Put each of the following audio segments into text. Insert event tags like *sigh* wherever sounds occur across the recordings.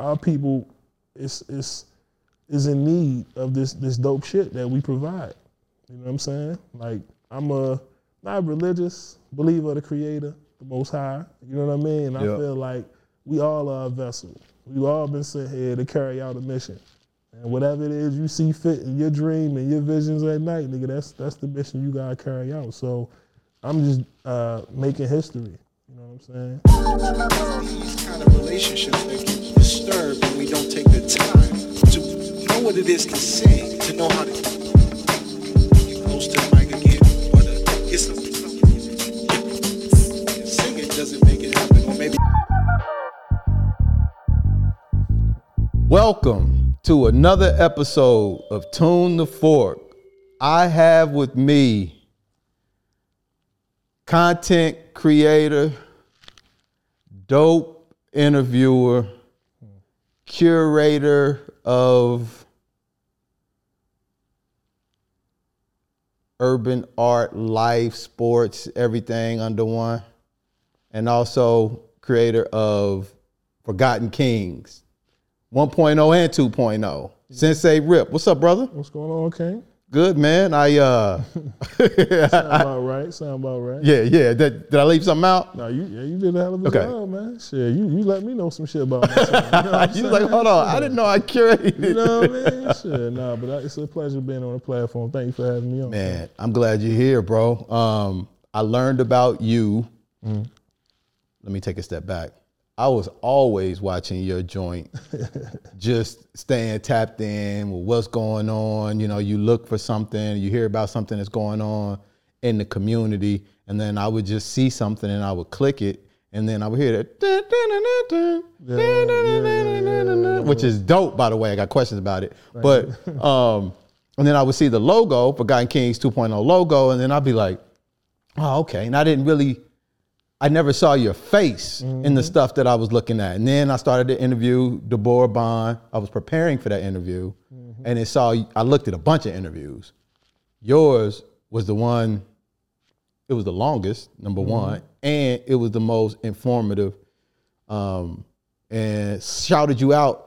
our people is is is in need of this this dope shit that we provide. You know what I'm saying? Like I'm a not religious believer of the Creator, the Most High. You know what I mean? And I Yep. feel like we all are a vessel. We've all been sent here to carry out a mission. And whatever it is you see fit in your dream and your visions at night, nigga, that's that's the mission you gotta carry out. So I'm just uh, making history. You know what I'm saying? these kind of relationships that get disturbed we don't take the time to know what it is to to know how to. Welcome to another episode of Tune the Fork. I have with me content creator, dope interviewer, curator of urban art, life, sports, everything under one, and also creator of Forgotten Kings. 1.0 and 2.0. Sensei Rip. What's up, brother? What's going on, King? Good, man. I uh *laughs* Sound *laughs* about right. Sound about right. Yeah, yeah. Did, did I leave something out? No, you yeah, you did a hell of a Okay. job, man. Shit, you you let me know some shit about *laughs* myself. You know what I'm You was like, hold on, I didn't know I curated. You know what I mean? Shit, nah, but I- it's a pleasure being on the platform. Thank you for having me on. Man, I'm glad you're here, bro. Um, I learned about you. Mm-hmm. Let me take a step back. I was always watching your joint, *laughs* just staying tapped in with what's going on. You know, you look for something, you hear about something that's going on in the community, and then I would just see something and I would click it, and then I would hear that, *laughs* which is dope, by the way. I got questions about it, but *laughs* um, and then I would see the logo, Forgotten Kings 2.0 logo, and then I'd be like, oh, okay. And I didn't really I never saw your face in the stuff that I was looking at. And then I started to interview Deborah Bond. I was preparing for that interview, and it saw. I looked at a bunch of interviews. Yours was the one. It was the longest, number one, and it was the most informative. Um, and shouted you out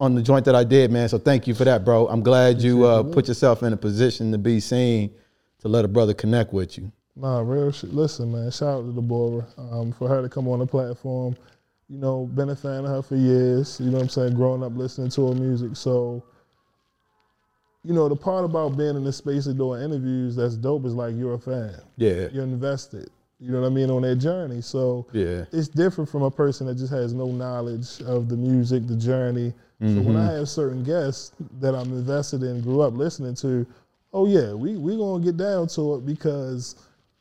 on the joint that I did, man. So thank you for that, bro. I'm glad you uh, put yourself in a position to be seen to let a brother connect with you. Nah, real shit. Listen, man, shout out to Deborah um, for her to come on the platform. You know, been a fan of her for years. You know what I'm saying? Growing up listening to her music. So, you know, the part about being in the space of doing interviews that's dope is like you're a fan. Yeah, You're invested. You know what I mean on that journey. So yeah, it's different from a person that just has no knowledge of the music, the journey. So when I have certain guests that I'm invested in, grew up listening to, oh yeah, we we gonna get down to it because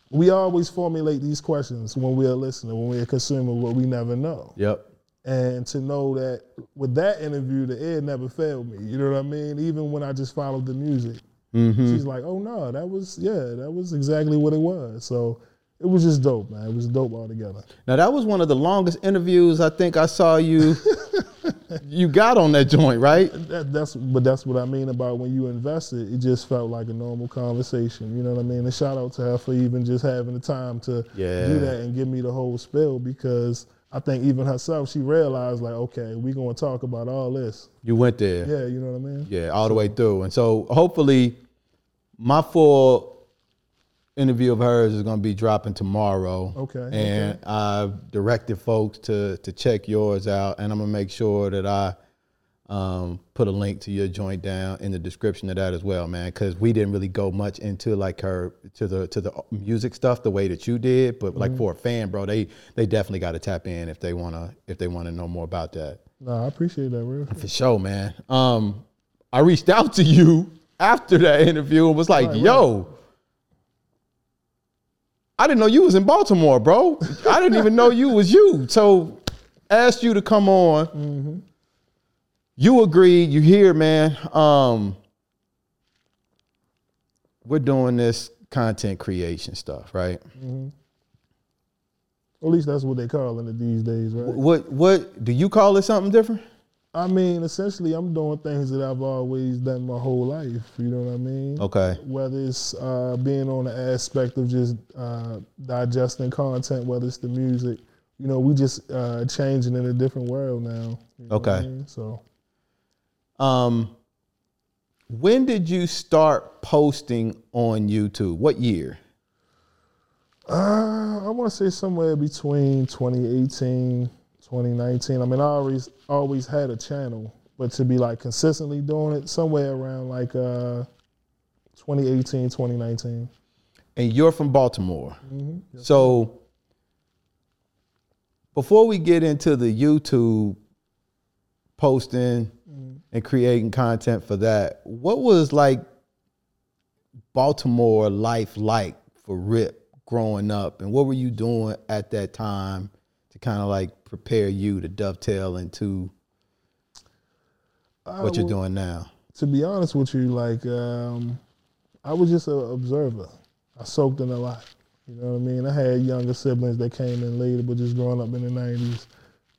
we always formulate these questions when we're listening, when we're consuming what we never know. yep, And to know that with that interview, the air never failed me. You know what I mean? Even when I just followed the music, mm-hmm. she's like, "Oh no, that was yeah, that was exactly what it was." So it was just dope, man. It was dope altogether. Now that was one of the longest interviews I think I saw you. *laughs* *laughs* you got on that joint, right? That, that's but that's what I mean about when you invested. It just felt like a normal conversation. You know what I mean? And shout out to her for even just having the time to Yeah. do that and give me the whole spill because I think even herself she realized like, okay, we gonna talk about all this. You went there. Yeah, you know what I mean? Yeah, all the way through. And so hopefully my full interview of hers is going to be dropping tomorrow. Okay, And I've directed folks to to check yours out and I'm going to make sure that I um, put a link to your joint down in the description of that as well, man, cuz we didn't really go much into like her to the to the music stuff the way that you did, but like for a fan, bro, they they definitely got to tap in if they want to if they want to know more about that. No, I appreciate that real. For sure, man. Um, I reached out to you *laughs* after that interview and was like, "Yo, I didn't know you was in Baltimore, bro. I didn't even know you was you." So, asked you to come on. You agreed. You here, man. Um, we're doing this content creation stuff, right? At least that's what they calling it these days, right? What what do you call it? Something different? I mean, essentially, I'm doing things that I've always done my whole life. You know what I mean? Okay. Whether it's uh, being on the aspect of just uh, digesting content, whether it's the music you know, we just uh, changing in a different world now. you know what I Okay. mean? So Um, when did you start posting on YouTube? What year? uh, I want to say somewhere between 2018, 2019. I mean, I always always had a channel, but to be like consistently doing it somewhere around like uh, 2018, 2019. And you're from Baltimore. Mm-hmm. So before we get into the YouTube posting and creating content for that, what was like Baltimore life like for Rip growing up? And what were you doing at that time to kind of like prepare you to dovetail into what you're doing now? to be honest with you, like um, I was just an observer. I soaked in a lot. You know what I mean? I had younger siblings that came in later, but just growing up in the '90s,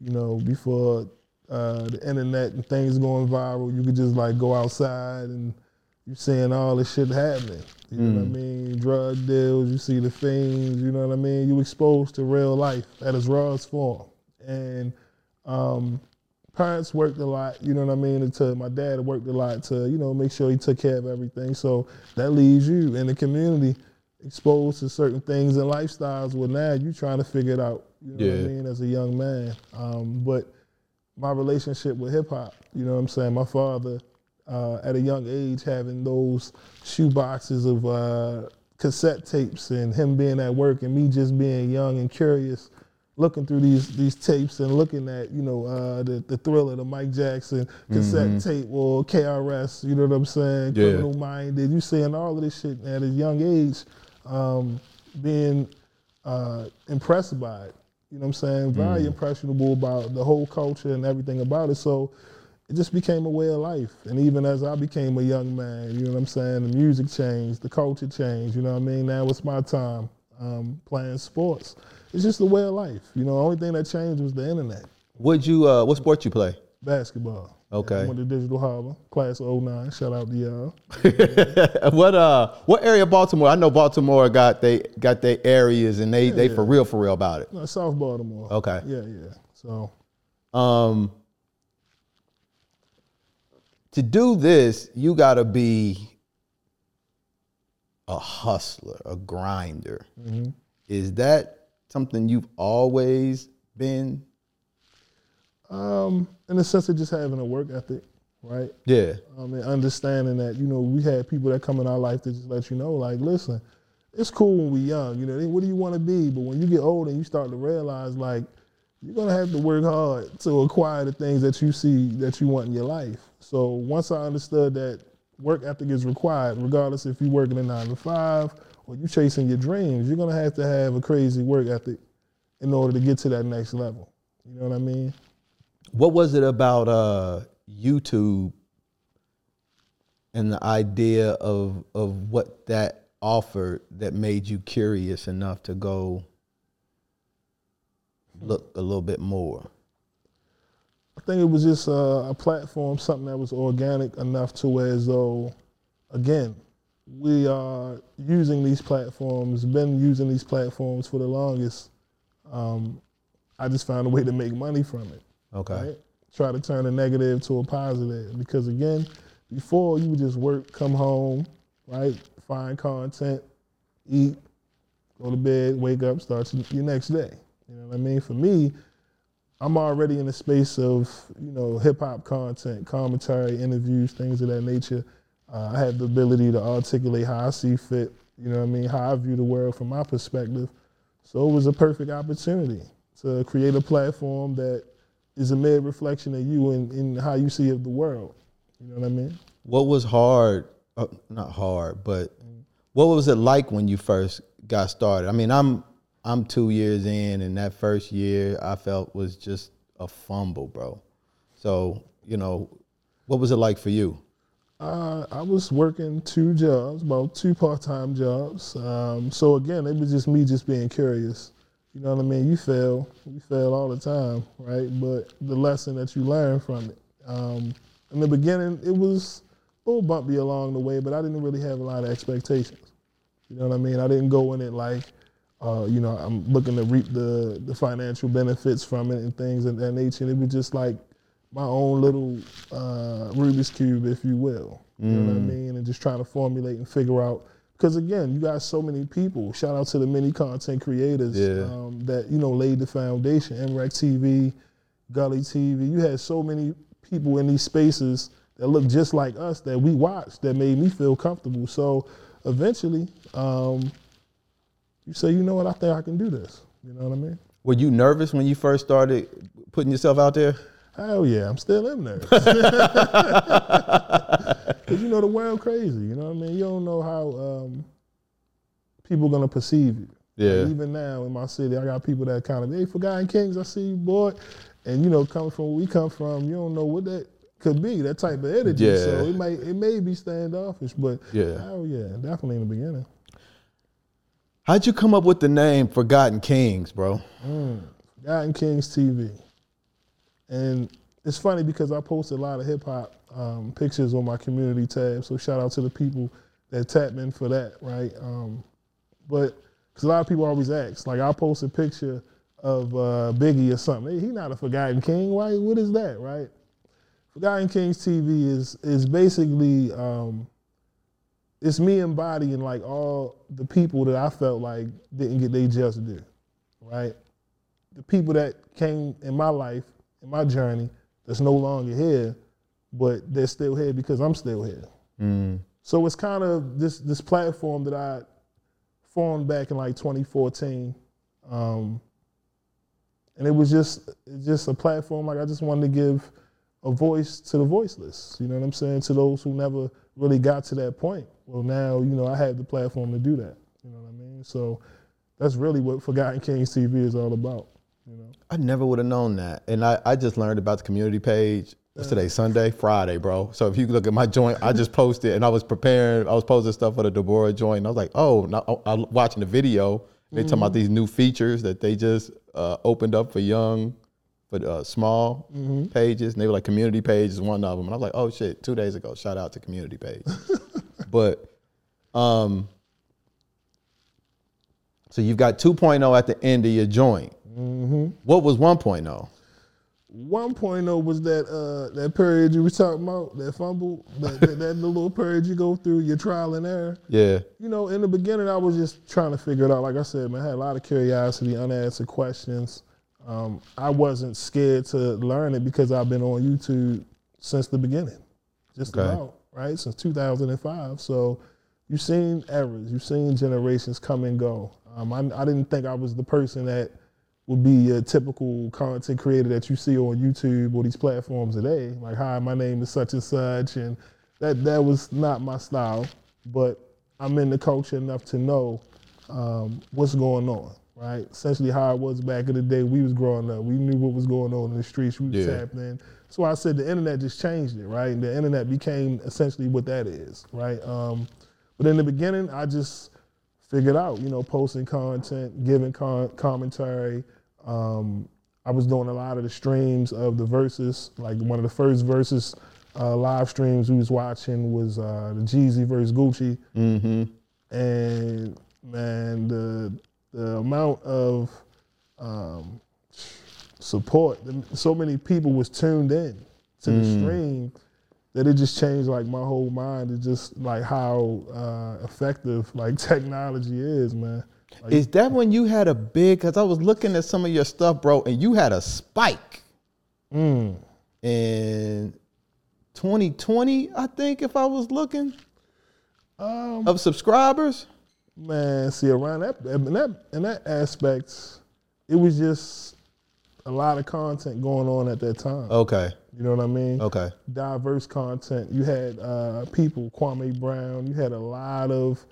you know, before uh, the internet and things going viral, you could just like go outside and you seeing all this shit happening. You know what I mean? Drug deals, you see the things, You know what I mean? You exposed to real life at its rawest form, and um, parents worked a lot, you know what I mean? Until my dad worked a lot to, you know, make sure he took care of everything. So that leaves you in the community exposed to certain things and lifestyles where now you trying to figure it out, you know what I mean, as a young man. Um, but my relationship with hip hop, you know what I'm saying? My father, uh, at a young age, having those shoe boxes of uh, cassette tapes and him being at work and me just being young and curious, looking through these these tapes and looking at, you know, uh, the, the thriller, the Mike Jackson cassette tape or KRS, you know what I'm saying? Yeah. Criminal Minded. You seeing all of this shit at a young age, um, being uh, impressed by it. You know what I'm saying? Very impressionable about the whole culture and everything about it. So it just became a way of life. And even as I became a young man, you know what I'm saying? The music changed, the culture changed. You know what I mean? Now it's my time um, playing sports. It's just a way of life. You know, the only thing that changed was the internet. Would you uh what sport you play? Basketball. Okay. I went to Digital Harbor, class of 09. Shout out to y'all. *laughs* what uh what area of Baltimore? I know Baltimore got they got their areas and they they for real for real about it. No, South Baltimore. Okay. Yeah, yeah. So Um to do this, you got to be a hustler, a grinder. Is that something you've always been? um, in the sense of just having a work ethic, right? Yeah. um, and understanding that you know we had people that come in our life that just let you know like listen it's cool when we're young you know what do you want to be but when you get older and you start to realize like you're gonna have to work hard to acquire the things that you see that you want in your life so once i understood that work ethic is required regardless if you're working a nine to five or you're chasing your dreams you're gonna have to have a crazy work ethic in order to get to that next level you know what i mean What was it about uh, YouTube and the idea of of what that offered that made you curious enough to go look a little bit more? I think it was just uh, a platform, something that was organic enough to where as though, again, we are using these platforms, been using these platforms for the longest. Um, I just found a way to make money from it. Okay. Right? Try to turn a negative to a positive because again, before you would just work, come home, right? Find content, eat, go to bed, wake up, start your next day. You know what I mean? For me, I'm already in the space of you know hip hop content, commentary, interviews, things of that nature. Uh, I have the ability to articulate how I see fit. You know what I mean? How I view the world from my perspective. So it was a perfect opportunity to create a platform that is a mere reflection of you and, and how you see of the world. You know what I mean? What was hard? Uh, not hard, but what was it like when you first got started? I mean, I'm I'm two years in, and that first year I felt was just a fumble, bro. So you know, what was it like for you? Uh, I was working two jobs, about two part-time jobs. Um, so again, it was just me just being curious. You know what I mean? You fail, you fail all the time, right? But the lesson that you learn from it. Um, in the beginning, it was a little bumpy along the way, but I didn't really have a lot of expectations. You know what I mean? I didn't go in it like, uh, you know, I'm looking to reap the the financial benefits from it and things of that nature. And it was just like my own little uh, Rubik's cube, if you will. You know what I mean? And just trying to formulate and figure out. Because again, you got so many people. Shout out to the many content creators Yeah. um, that you know laid the foundation. MREC TV, Gully TV. You had so many people in these spaces that looked just like us that we watched that made me feel comfortable. So eventually, um, you say, you know what, I think I can do this. You know what I mean? Were you nervous when you first started putting yourself out there? Hell yeah, I'm still in there. *laughs* *laughs* Cause you know the world crazy. You know what I mean? You don't know how um, people gonna perceive you. Yeah. Like, even now in my city, I got people that kind of, hey, Forgotten Kings, I see you, boy. And you know, coming from where we come from, you don't know what that could be. That type of energy. Yeah. So it may it may be standoffish, but Yeah. hell yeah, definitely in the beginning. How'd you come up with the name Forgotten Kings, bro? Forgotten Kings TV. And it's funny because I post a lot of hip hop um, pictures on my community tab. So shout out to the people that tapped in for that, right? Um, but because a lot of people always ask, like I'll post a picture of uh, Biggie or something. Hey, he not a Forgotten King. Why? What is that, right? Forgotten Kings TV is is basically um, it's me embodying like all the people that I felt like didn't get their just due, right? the people that came in my life, in my journey, that's no longer here, but they're still here because I'm still here. So it's kind of this this platform that I formed back in like 2014, um, and it was just just a platform like I just wanted to give a voice to the voiceless. You know what I'm saying? To those who never really got to that point. Well, now you know I have the platform to do that. You know what I mean? So that's really what Forgotten Kings TV is all about. You know. I never would have known that. And I, I just learned about the community page. What's today? Sunday, Friday, bro. So if you look at my joint, I just posted and I was preparing, I was posting stuff for the Deborah joint. And I was like, oh, now I, I'm watching the video. They talking about these new features that they just uh, opened up for young, for uh, small pages. And they were like, community pages, one of them. And I was like, oh shit, two days ago, shout out to community page. *laughs* but, um, so you've got 2.0 at the end of your joint. What was oh? 1.0? 1.0 was that uh, that period you were talking about, that fumble, that, that, that little *laughs* period you go through, your trial and error. Yeah. You know, in the beginning, I was just trying to figure it out. Like I said, man, I had a lot of curiosity, unanswered questions. Um, I wasn't scared to learn it because I've been on YouTube since the beginning, just Okay. about, right? Since 2005. So you've seen errors, you've seen generations come and go. Um, I, I didn't think I was the person that would be a typical content creator that you see on YouTube or these platforms today. Like, hi, my name is such and such, and that that was not my style. But I'm in the culture enough to know um, what's going on, right? Essentially, how it was back in the day. We was growing up. We knew what was going on in the streets. We was Yeah. tapped in. That's I said the internet just changed it, right? The internet became essentially what that is, right? Um, but in the beginning, I just figured out, you know, posting content, giving con- commentary. Um, I was doing a lot of the streams of the verses. Like one of the first verses uh, live streams we was watching was uh, the Jeezy versus Gucci, Mm-hmm. and man, the the amount of um, support, so many people was tuned in to the stream that it just changed like my whole mind. It's just like how uh, effective like *laughs* technology is, man. Like, Is that when you had a big? Because I was looking at some of your stuff, bro, and you had a spike mm, in 2020, I think, if I was looking um, of subscribers. Man, see around that in that in that aspect, it was just a lot of content going on at that time. Okay, You know what I mean? okay, diverse content. You had uh, people, Kwame Brown. You had a lot of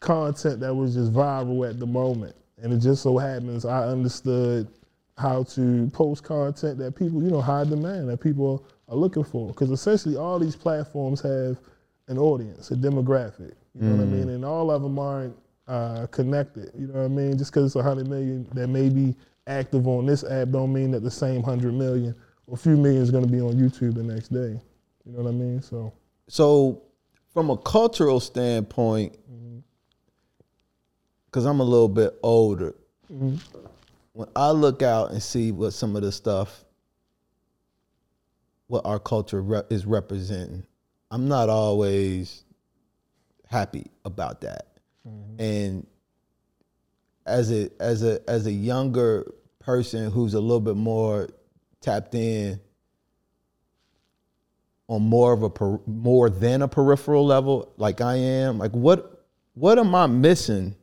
content that was just viral at the moment, and it just so happens I understood how to post content that people, you know, high demand that people are looking for. Because essentially, all these platforms have an audience, a demographic. You know what I mean? Mm. And all of them aren't uh, connected. You know what I mean? Just because it's a hundred million that may be active on this app, don't mean that the same hundred million or a few million is going to be on YouTube the next day. You know what I mean? So so from a cultural standpoint, mm-hmm. because I'm a little bit older. Mm-hmm. When I look out and see what some of the stuff, what our culture re- is representing, I'm not always happy about that. And as a as a as a younger person who's a little bit more tapped in on more of a per, more than a peripheral level like I am like what what am I missing?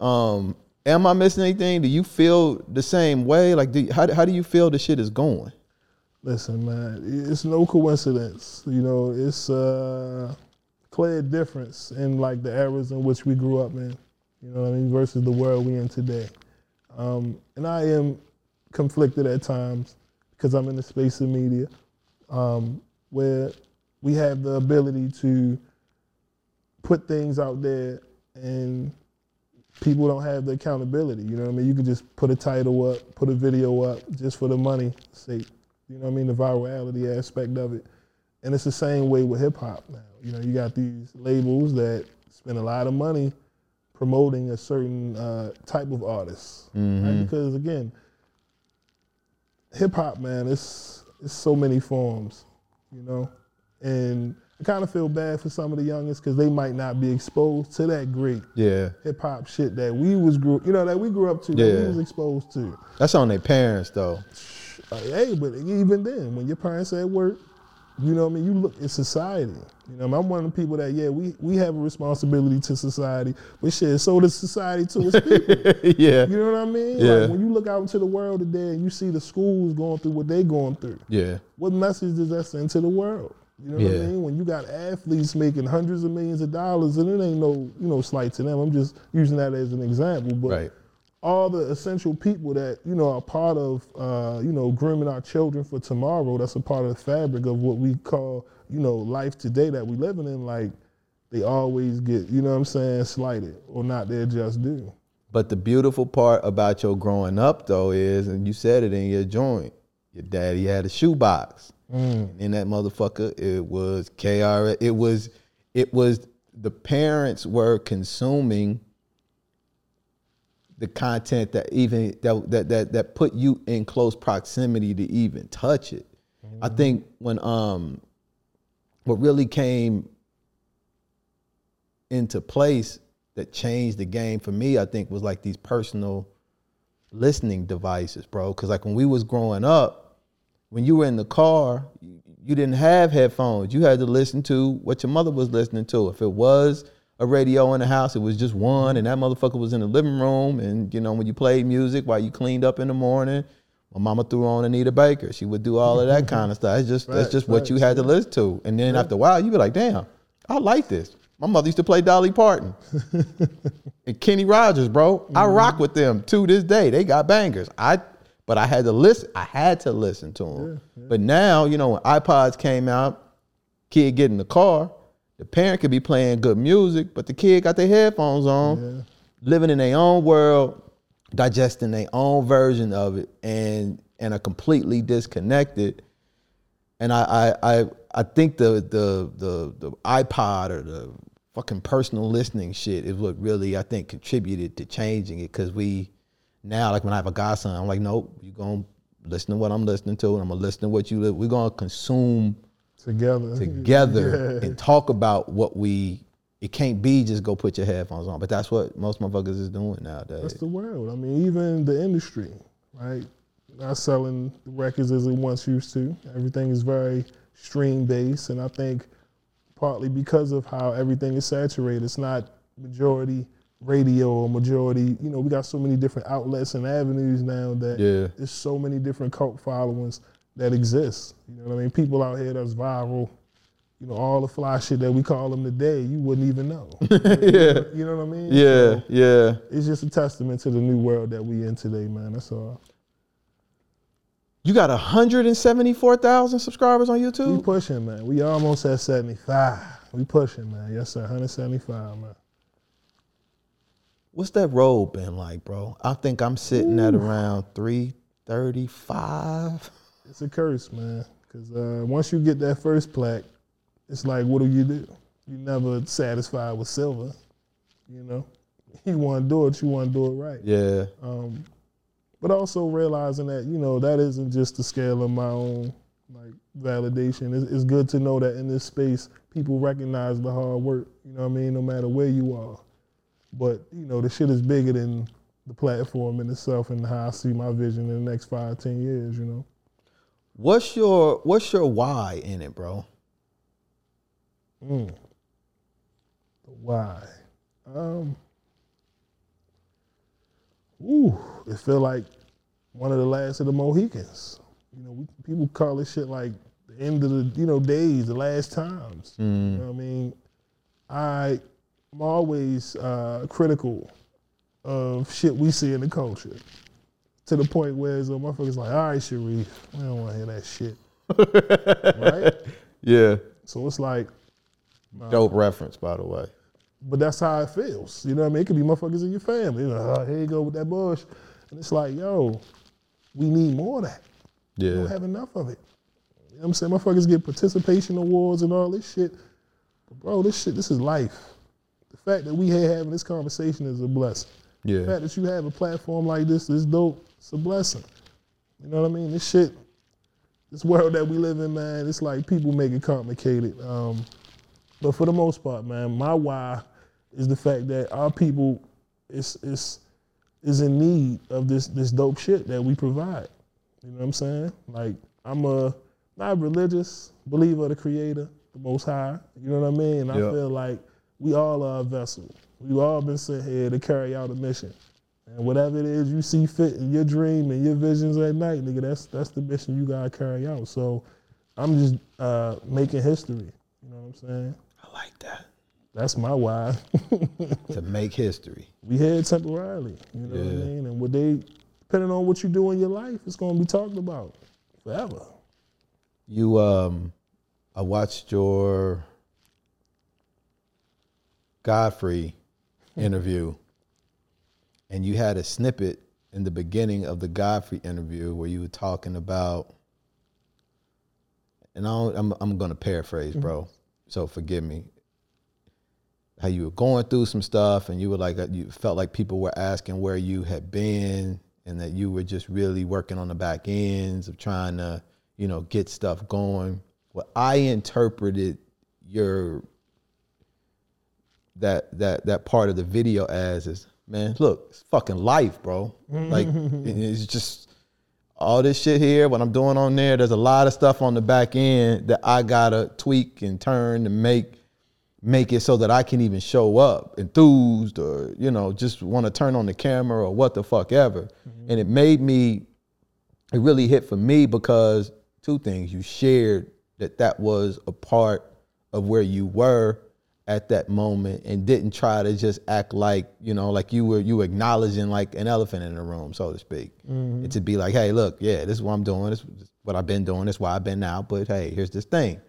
Um am I missing anything? Do you feel the same way? Like do, how, how do you feel the shit is going? Listen, man, it's no coincidence. You know, it's a difference in like the eras in which we grew up in. You know what I mean? Versus the world we in today. Um, and I am conflicted at times because I'm in the space of media, um, where we have the ability to put things out there and people don't have the accountability. You know what I mean? You can just put a title up, put a video up just for the money sake. You know what I mean? The virality aspect of it. And it's the same way with hip hop now. You know, you got these labels that spend a lot of money promoting a certain uh, type of artist. Right? Because again, hip hop, man, it's it's so many forms, you know. And I kind of feel bad for some of the youngest because they might not be exposed to that great yeah hip hop shit that we was grew, you know, that we grew up to, that Yeah. we was exposed to. that's on their parents though Uh, hey, but even then, when your parents at work, you know what I mean. You look at society. You know, I mean? I'm one of the people that yeah, we we have a responsibility to society, but shit, so does society to its people. *laughs* yeah You know what I mean? Yeah. Like when you look out into the world today and you see the schools going through what they going through, yeah what message does that send to the world? You know what Yeah. I mean? When you got athletes making hundreds of millions of dollars, and it ain't no you know slight to them. I'm just using that as an example, but right all the essential people that you know are part of uh, you know grooming our children for tomorrow. That's a part of the fabric of what we call you know life today that we're living in. Like they always get you know what I'm saying slighted or not their just due. But the beautiful part about your growing up though is, and you said it in your joint, your daddy had a shoebox. And in that motherfucker, it was KR. It was, it was the parents were consuming the content that even that that that, that put you in close proximity to even touch it. I think when um what really came into place that changed the game for me, I think, was like these personal listening devices, bro. Because like when we was growing up, when you were in the car, you didn't have headphones. You had to listen to what your mother was listening to. If it was a radio in the house, it was just one, and that motherfucker was in the living room. And you know, when you played music while you cleaned up in the morning, my mama threw on Anita Baker. She would do all of that *laughs* kind of stuff. It's just that's Facts, just what you had to listen to. And then after a while, you be like, damn, I like this. My mother used to play Dolly Parton *laughs* and Kenny Rogers, bro. I mm-hmm. rock with them to this day. They got bangers. I, but I had to listen. I had to listen to them. But now, you know, when iPods came out, kid get in the car, the parent could be playing good music, but the kid got their headphones on, living in their own world, digesting their own version of it, and and are completely disconnected. And I I I, I think the, the the the iPod or the fucking personal listening shit is what really I think contributed to changing it because we now like when I have a godson, I'm like, nope, you're gonna listen to what I'm listening to, and I'm gonna listen to what you. Li- we're gonna consume Together, together *laughs* Yeah. and talk about what we. It can't be just go put your headphones on, but that's what most motherfuckers is doing nowadays. That's the world. I mean, even the industry, right? Not selling records as it once used to. Everything is very stream based, and I think partly because of how everything is saturated, it's not majority radio or majority. You know, we got so many different outlets and avenues now that Yeah. there's so many different cult followings that exists. You know what I mean? People out here that's viral. You know, all the fly shit that we call them today, you wouldn't even know. *laughs* yeah, You know what I mean? yeah, So, yeah. it's just a testament to the new world that we in today, man. That's all. You got 174,000 subscribers on YouTube? We pushing, man. We almost at 75. We pushing, man. Yes, sir. 175, man. What's that road been like, bro? I think I'm sitting at around 335. *laughs* It's a curse, man. Because uh, once you get that first plaque, it's like, what do you do? You never satisfied with silver, you know? *laughs* you want to do it, you want to do it right. Yeah. Um, but also realizing that you know that isn't just the scale of my own like validation. It's, it's good to know that in this space, people recognize the hard work. You know what I mean? No matter where you are. But you know, the shit is bigger than the platform in itself and how I see my vision in the next five, ten years. You know. What's your What's your why in it, bro? Mm. The why? Um. Ooh, it feel like one of the last of the Mohicans. You know, we, people call this shit like the end of the you know days, the last times. You know what I mean? I I'm always uh, critical of shit we see in the culture. To the point where uh, motherfuckers like, all right, Sharif, we don't want to hear that shit. right? *laughs* Yeah. So it's like, Dope reference, by the way. but that's how it feels. You know what I mean? It could be motherfuckers in your family. You know, oh, here you go with that bush. And it's like, yo, we need more of that. Yeah. We don't have enough of it. You know what I'm saying? Motherfuckers get participation awards and all this shit. But bro, this shit, this is life. The fact that we here having this conversation is a blessing. Yeah. The fact that you have a platform like this is dope. It's a blessing. You know what I mean? This shit, this world that we live in, man, it's like people make it complicated. Um, but for the most part, man, my why is the fact that our people is is is in need of this this dope shit that we provide. You know what I'm saying? Like I'm a not religious believer of the Creator, the Most High. You know what I mean? And I feel like we all are a vessel. We've all been sent here to carry out a mission. And whatever it is you see fit in your dream and your visions at night, nigga, that's that's the mission you gotta carry out. So I'm just uh, making history. You know what I'm saying? I like that. That's my why. *laughs* To make history. we here temporarily. You know what I Yeah. mean? And what they depending on what you do in your life, it's gonna be talked about forever. You um I watched your Godfrey *laughs* interview and you had a snippet in the beginning of the Godfrey interview where you were talking about and I don't, I'm I'm going to paraphrase, bro. Mm-hmm. So forgive me. How you were going through some stuff and you were like you felt like people were asking where you had been and that you were just really working on the back ends of trying to, you know, get stuff going. What I interpreted your that that that part of the video as is, man, look, it's fucking life, bro. Mm-hmm. Like it's just all this shit here, what I'm doing on there, there's a lot of stuff on the back end that I gotta tweak and turn to make make it so that I can even show up enthused or, you know, just want to turn on the camera or what the fuck ever. Mm-hmm. And it made me, it really hit for me because two things. You shared that that was a part of where you were at that moment and didn't try to just act like, you know, like you were you were acknowledging like an elephant in the room, so to speak. Mm-hmm. And to be like, hey, look, yeah, this is what I'm doing, this is what I've been doing, this is why I've been out, but hey, here's this thing.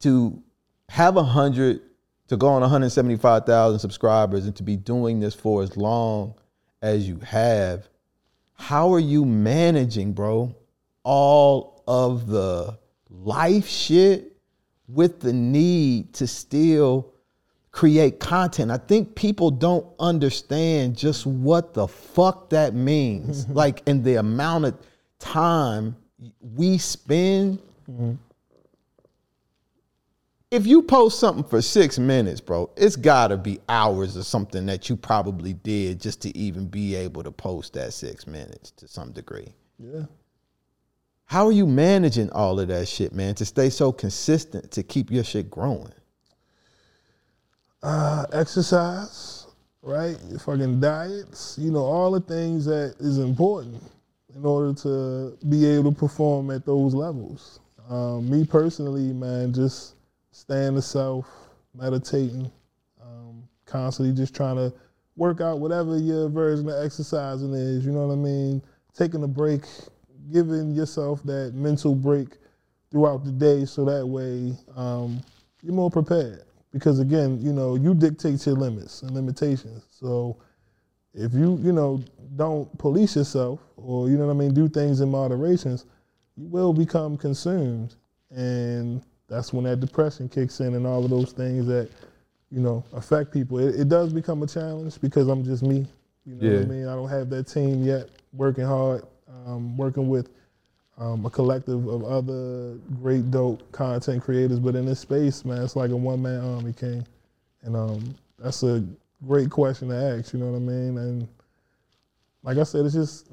To have a hundred to go on 175,000 subscribers and to be doing this for as long as you have, how are you managing, bro, all of the life shit with the need to still create content? I think people don't understand just what the fuck that means. *laughs* like, in the amount of time we spend if you post something for six minutes, bro, it's gotta be hours or something that you probably did just to even be able to post that six minutes to some degree. Yeah. How are you managing all of that shit, man, to stay so consistent to keep your shit growing? Uh, exercise, right? Fucking diets, you know, all the things that is important in order to be able to perform at those levels. Um, me personally, man, just staying to self, meditating, um, constantly just trying to work out whatever your version of exercising is. You know what I mean? Taking a break, giving yourself that mental break throughout the day, so that way um, you're more prepared. Because again, you know, you dictate your limits and limitations. So if you, you know, don't police yourself or you know what I mean, do things in moderations, you will become consumed, and that's when that depression kicks in and all of those things that you know, affect people. It, it does become a challenge because I'm just me. You know what I mean? I don't have that team yet. Working hard, um, working with um, a collective of other great, dope content creators. But in this space, man, it's like a one man army, King. And um, that's a great question to ask. You know what I mean? And like I said, it's just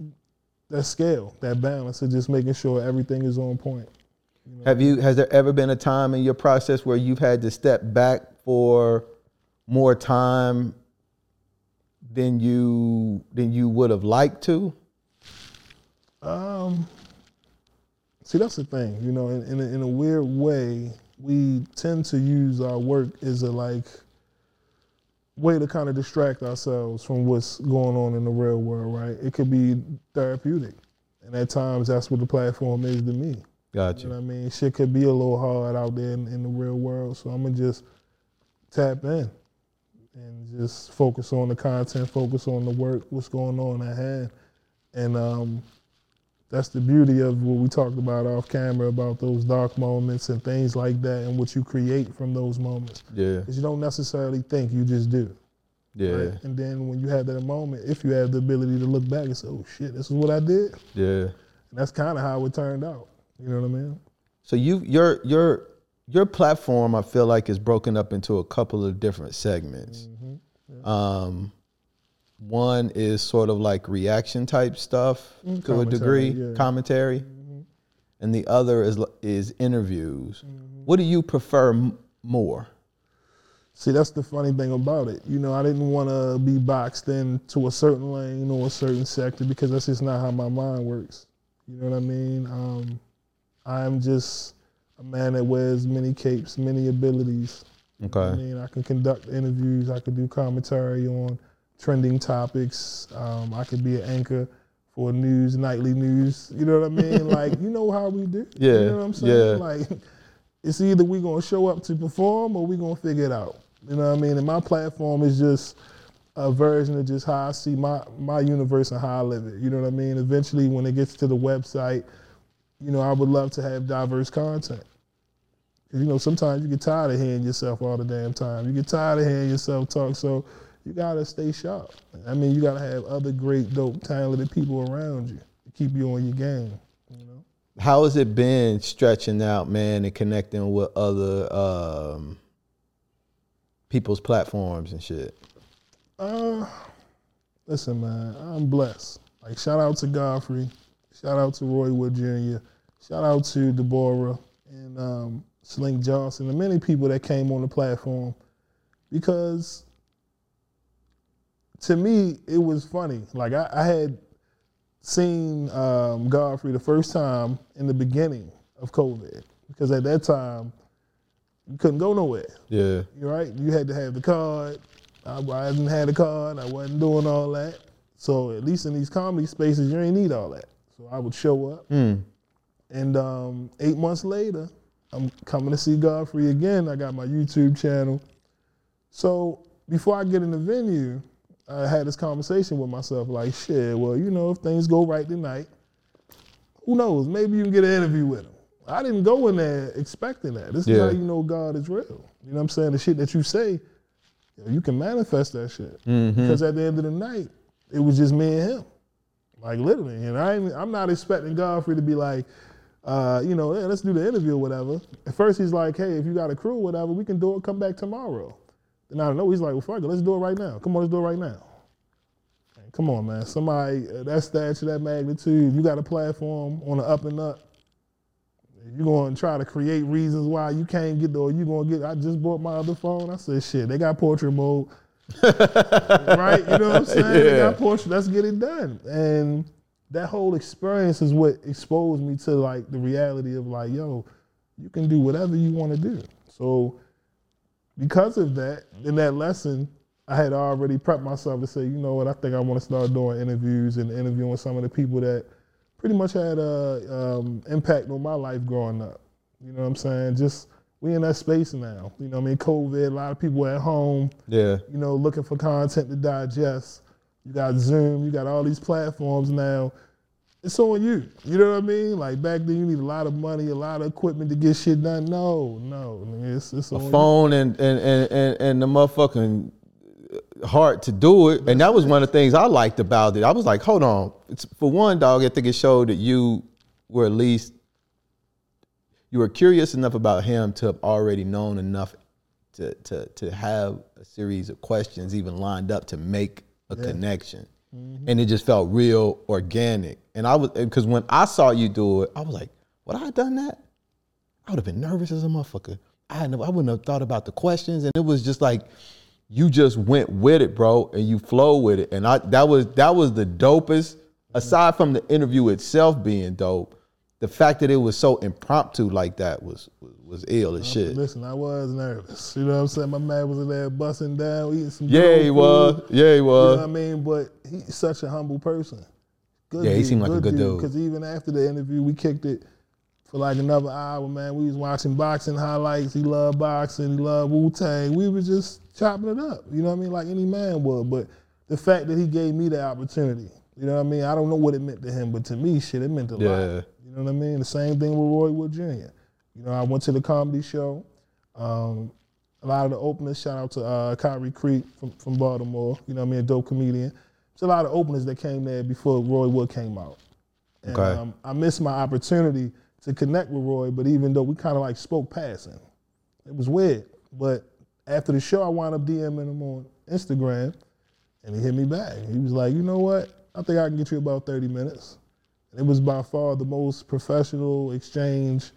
that scale, that balance of just making sure everything is on point. Have you? Has there ever been a time in your process where you've had to step back for more time than you than you would have liked to? Um, see, that's the thing. You know, in in a, in a weird way, we tend to use our work as a like way to kind of distract ourselves from what's going on in the real world. Right? It could be therapeutic, and at times that's what the platform is to me. Gotcha. You know what I mean? Shit could be a little hard out there in, in the real world, so I'm gonna just tap in and just focus on the content, focus on the work, what's going on at hand, and um, that's the beauty of what we talked about off camera about those dark moments and things like that, and what you create from those moments. Yeah. Because you don't necessarily think, you just do. Yeah. right? And then when you have that moment, if you have the ability to look back and say, "Oh shit, this is what I did," Yeah. and that's kind of how it turned out. You know what I mean? So you your your your platform I feel like is broken up into a couple of different segments. Um one is sort of like reaction type stuff mm-hmm. to a degree, yeah. commentary. Mm-hmm. And the other is is interviews. Mm-hmm. What do you prefer m- more? See, that's the funny thing about it. You know, I didn't want to be boxed into a certain lane or a certain sector because that's just not how my mind works. You know what I mean? Um, I'm just a man that wears many capes, many abilities. You know I mean, I can conduct interviews. I can do commentary on trending topics. Um, I could be an anchor for news, nightly news. You know what I mean? *laughs* like, you know how we do. Yeah, You know what I'm saying? yeah. Like, it's either we're gonna show up to perform or we're gonna figure it out. You know what I mean? And my platform is just a version of just how I see my my universe and how I live it. You know what I mean? Eventually, when it gets to the website, you know, I would love to have diverse content. you know, sometimes you get tired of hearing yourself all the damn time. You get tired of hearing yourself talk, so you gotta stay sharp. I mean, you gotta have other great, dope, talented people around you to keep you on your game. You know. How has it been stretching out, man, and connecting with other um, people's platforms and shit? Uh, listen, man, I'm blessed. Like, shout out to Godfrey, shout out to Roy Wood Jr., shout out to Deborah and um, Slink Johnson, and many people that came on the platform because to me, it was funny. Like, I, I had seen um, Godfrey the first time in the beginning of COVID because at that time, you couldn't go nowhere. Yeah. You're right. You had to have the card. I, I hadn't had a card. I wasn't doing all that. So at least in these comedy spaces, you ain't need all that. So I would show up, Mm. and um, eight months later, I'm coming to see Godfrey again. I got my YouTube channel. So before I get in the venue, I had this conversation with myself, like, shit. Well, you know, if things go right tonight, who knows? Maybe you can get an interview with him. I didn't go in there expecting that. This is how you know God is real. You know what I'm saying? The shit that you say, you, you can manifest that shit. Because at the end of the night, it was just me and him. Like literally. And I I'm not expecting Godfrey to be like, uh, you know, yeah, let's do the interview or whatever. At first he's like, hey, if you got a crew or whatever, we can do it, come back tomorrow. Then I don't know, he's like, well, fuck it, let's do it right now. Come on, let's do it right now. Come on, man. Somebody uh, that stature, that magnitude, you got a platform on the up and up. You're going to try to create reasons why you can't get there. You going to get, I just bought my other phone. I said, shit, they got portrait mode. *laughs* right? You know what I'm saying? They got portrait, let's get it done. And that whole experience is what exposed me to like the reality of like, yo, you can do whatever you want to do. So because of that, in that lesson, I had already prepped myself to say, you know what, I think I want to start doing interviews and interviewing some of the people that pretty much had a um, impact on my life growing up. You know what I'm saying? Just we in that space now. You know what I mean? COVID, a lot of people at home, Yeah. you know, looking for content to digest. You got Zoom, you got all these platforms now. It's on you. You know what I mean? Like back then, you need a lot of money, a lot of equipment to get shit done. No, no, it's, it's a phone and, and and and and the motherfucking heart to do it. And that was one of the things I liked about it. I was like, hold on. It's, for one, dog, I think it showed that you were at least you were curious enough about him to have already known enough to to to have a series of questions even lined up to make a Yeah. connection. Mm-hmm. And it just felt real organic. And I was because when I saw you do it, I was like, would I have done that? I would have been nervous as a motherfucker. I never, I wouldn't have thought about the questions, and it was just like you just went with it, bro, and you flow with it, and I that was that was the dopest. Aside from the interview itself being dope, the fact that it was so impromptu like that was was, ill as shit. Listen, I was nervous. You know what I'm saying? My man was in there busting down, eating some. Yeah, he food. was. Yeah, he was. You know what I mean? But he's such a humble person. Good Yeah, he seemed like a good dude. Because even after the interview, we kicked it for like another hour, man. We was watching boxing highlights. He loved boxing. He loved Wu Tang. We was just chopping it up. You know what I mean? Like any man would. But the fact that he gave me the opportunity, you know what I mean? I don't know what it meant to him, but to me, shit, it meant a Yeah. lot. You know what I mean? The same thing with Roy Wood Jr. You know, I went to the comedy show. Um, a lot of the openers, shout out to uh, Kyrie Creek from, from Baltimore, you know what I mean, a dope comedian. There's a lot of openers that came there before Roy Wood came out. And Okay. um, I missed my opportunity to connect with Roy, but even though we kind of like spoke passing, it was weird. But after the show, I wound up DMing him on Instagram, and he hit me back. He was like, you know what? I think I can get you about 30 minutes. And it was by far the most professional exchange.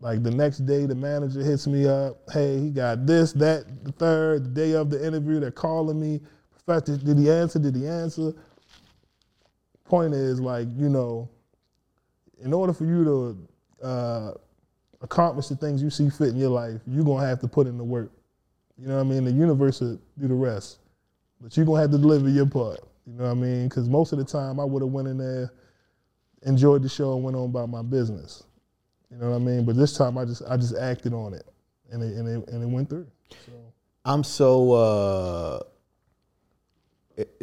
Like the next day, the manager hits me up. Hey, he got this, that, the third. The day of the interview, they're calling me. Professor, did he answer? Did he answer? Point is, like, you know, in order for you to uh, accomplish the things you see fit in your life, you're gonna have to put in the work. You know what I mean? The universe will do the rest, but you're gonna have to deliver your part. You know what I mean? Because most of the time, I would have went in there, enjoyed the show, and went on about my business. You know what I mean? But this time, I just I just acted on it, and it and it, and it went through. So I'm so uh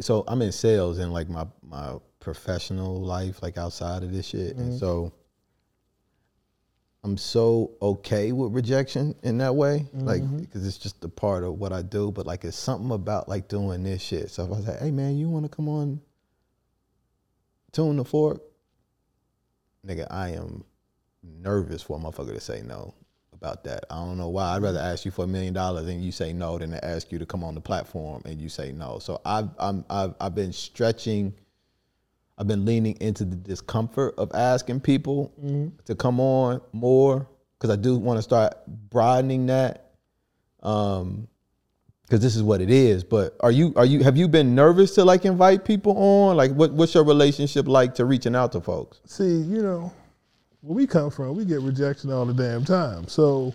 so I'm in sales in like my my professional life, like outside of this shit. And so I'm so okay with rejection in that way. Like because it's just a part of what I do. But like it's something about like doing this shit. So if I say, hey man, you wanna come on tune the fork? Nigga, I am nervous for a motherfucker to say no about that. I don't know why. I'd rather ask you for a million dollars and you say no than to ask you to come on the platform and you say no. So I've I'm I've I've been stretching. I've been leaning into the discomfort of asking people to come on more because I do want to start broadening that. Um, because this is what it is. But are you are you have you been nervous to like invite people on? Like, what what's your relationship like to reaching out to folks? see, you know, where we come from, we get rejection all the damn time. So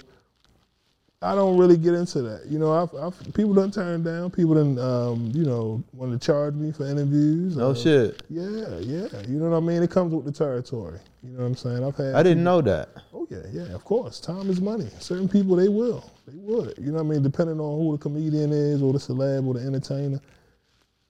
I don't really get into that. You know, I've, I've people done turned down. People done, um, you know, want to charge me for interviews. No Uh, shit. Yeah, yeah. You know what I mean? It comes with the territory. You know what I'm saying? I've had. I didn't know that. Oh yeah, yeah. Of course, time is money. Certain people they will, they would. You know what I mean? Depending on who the comedian is, or the celeb, or the entertainer.